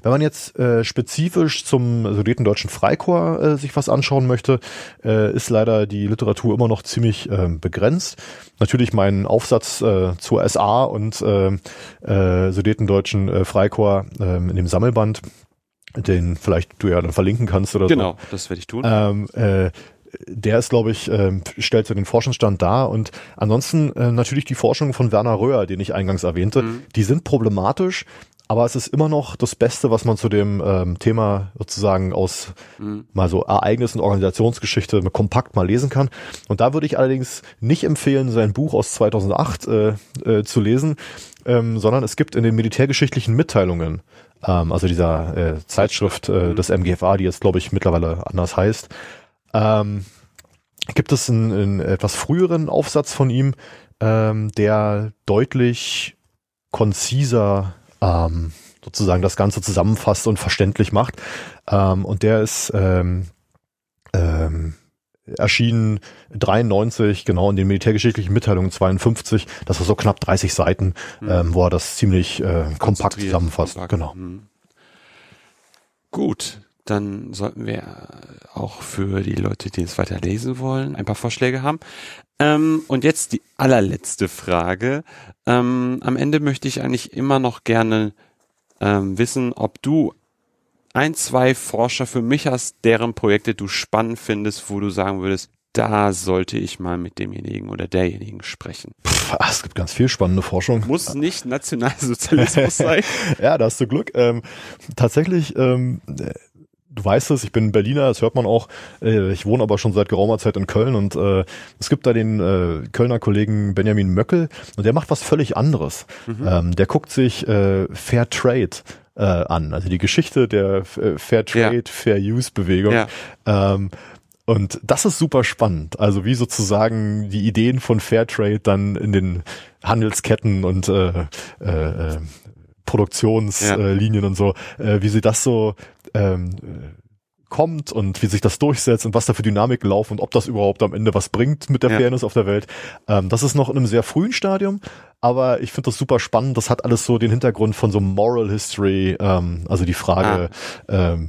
Wenn man jetzt äh, spezifisch zum Sudetendeutschen Freikorps äh, sich was anschauen möchte, äh, ist leider die Literatur immer noch ziemlich äh, begrenzt. Natürlich mein Aufsatz äh, zur SA und äh, äh, Sudetendeutschen äh, Freikorps äh, in dem Sammelband, den vielleicht du ja dann verlinken kannst oder genau, so. Genau, das werde ich tun. Ähm, äh, der ist, glaube ich, äh, stellt so den Forschungsstand dar. Und ansonsten äh, natürlich die Forschung von Werner Röhr, den ich eingangs erwähnte, mhm. die sind problematisch, aber es ist immer noch das Beste, was man zu dem ähm, Thema sozusagen aus mhm. mal so Ereignis- und Organisationsgeschichte kompakt mal lesen kann. Und da würde ich allerdings nicht empfehlen, sein Buch aus 2008 äh, äh, zu lesen, ähm, sondern es gibt in den militärgeschichtlichen Mitteilungen, ähm, also dieser äh, Zeitschrift äh, mhm. des MGFA, die jetzt glaube ich mittlerweile anders heißt, ähm, gibt es einen, einen etwas früheren Aufsatz von ihm, ähm, der deutlich konziser ähm, sozusagen das Ganze zusammenfasst und verständlich macht. Ähm, und der ist ähm, ähm, erschienen 93, genau in den militärgeschichtlichen Mitteilungen 52. Das war so knapp 30 Seiten, mhm. ähm, wo er das ziemlich äh, kompakt zusammenfasst. Kompakt. Genau. Mhm. Gut, dann sollten wir auch für die Leute, die es weiter lesen wollen, ein paar Vorschläge haben. Ähm, und jetzt die allerletzte Frage. Ähm, am Ende möchte ich eigentlich immer noch gerne ähm, wissen, ob du ein, zwei Forscher für mich hast, deren Projekte du spannend findest, wo du sagen würdest, da sollte ich mal mit demjenigen oder derjenigen sprechen. Pff, es gibt ganz viel spannende Forschung. Muss nicht Nationalsozialismus sein. ja, da hast du Glück. Ähm, tatsächlich ähm, du weißt es, ich bin Berliner, das hört man auch. Äh, ich wohne aber schon seit geraumer Zeit in Köln und äh, es gibt da den äh, Kölner Kollegen Benjamin Möckel und der macht was völlig anderes. Mhm. Ähm, der guckt sich äh, Fair Trade äh, an, also die Geschichte der äh, Fair Trade, ja. Fair Use Bewegung. Ja. Ähm, und das ist super spannend. Also wie sozusagen die Ideen von Fairtrade dann in den Handelsketten und äh, äh, Produktionslinien ja. äh, und so, äh, wie sie das so ähm, kommt und wie sich das durchsetzt und was da für Dynamiken laufen und ob das überhaupt am Ende was bringt mit der ja. Fairness auf der Welt. Ähm, das ist noch in einem sehr frühen Stadium, aber ich finde das super spannend. Das hat alles so den Hintergrund von so Moral History, ähm, also die Frage, ah. ähm,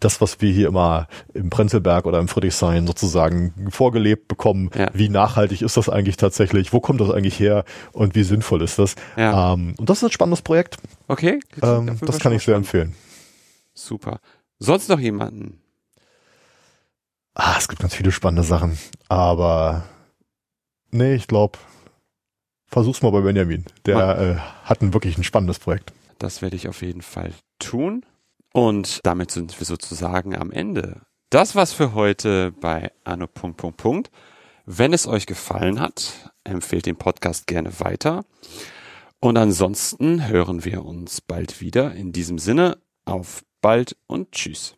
das, was wir hier immer im Prenzlberg oder im Friedrichshain sozusagen vorgelebt bekommen, ja. wie nachhaltig ist das eigentlich tatsächlich, wo kommt das eigentlich her und wie sinnvoll ist das? Ja. Ähm, und das ist ein spannendes Projekt. Okay. Ähm, das kann ich sehr empfehlen. Super. Sonst noch jemanden? Ah, es gibt ganz viele spannende Sachen, aber nee, ich glaube, versuch's mal bei Benjamin. Der äh, hat ein wirklich ein spannendes Projekt. Das werde ich auf jeden Fall tun. Und damit sind wir sozusagen am Ende. Das war's für heute bei Anno. Wenn es euch gefallen hat, empfehlt den Podcast gerne weiter. Und ansonsten hören wir uns bald wieder. In diesem Sinne, auf bald und tschüss.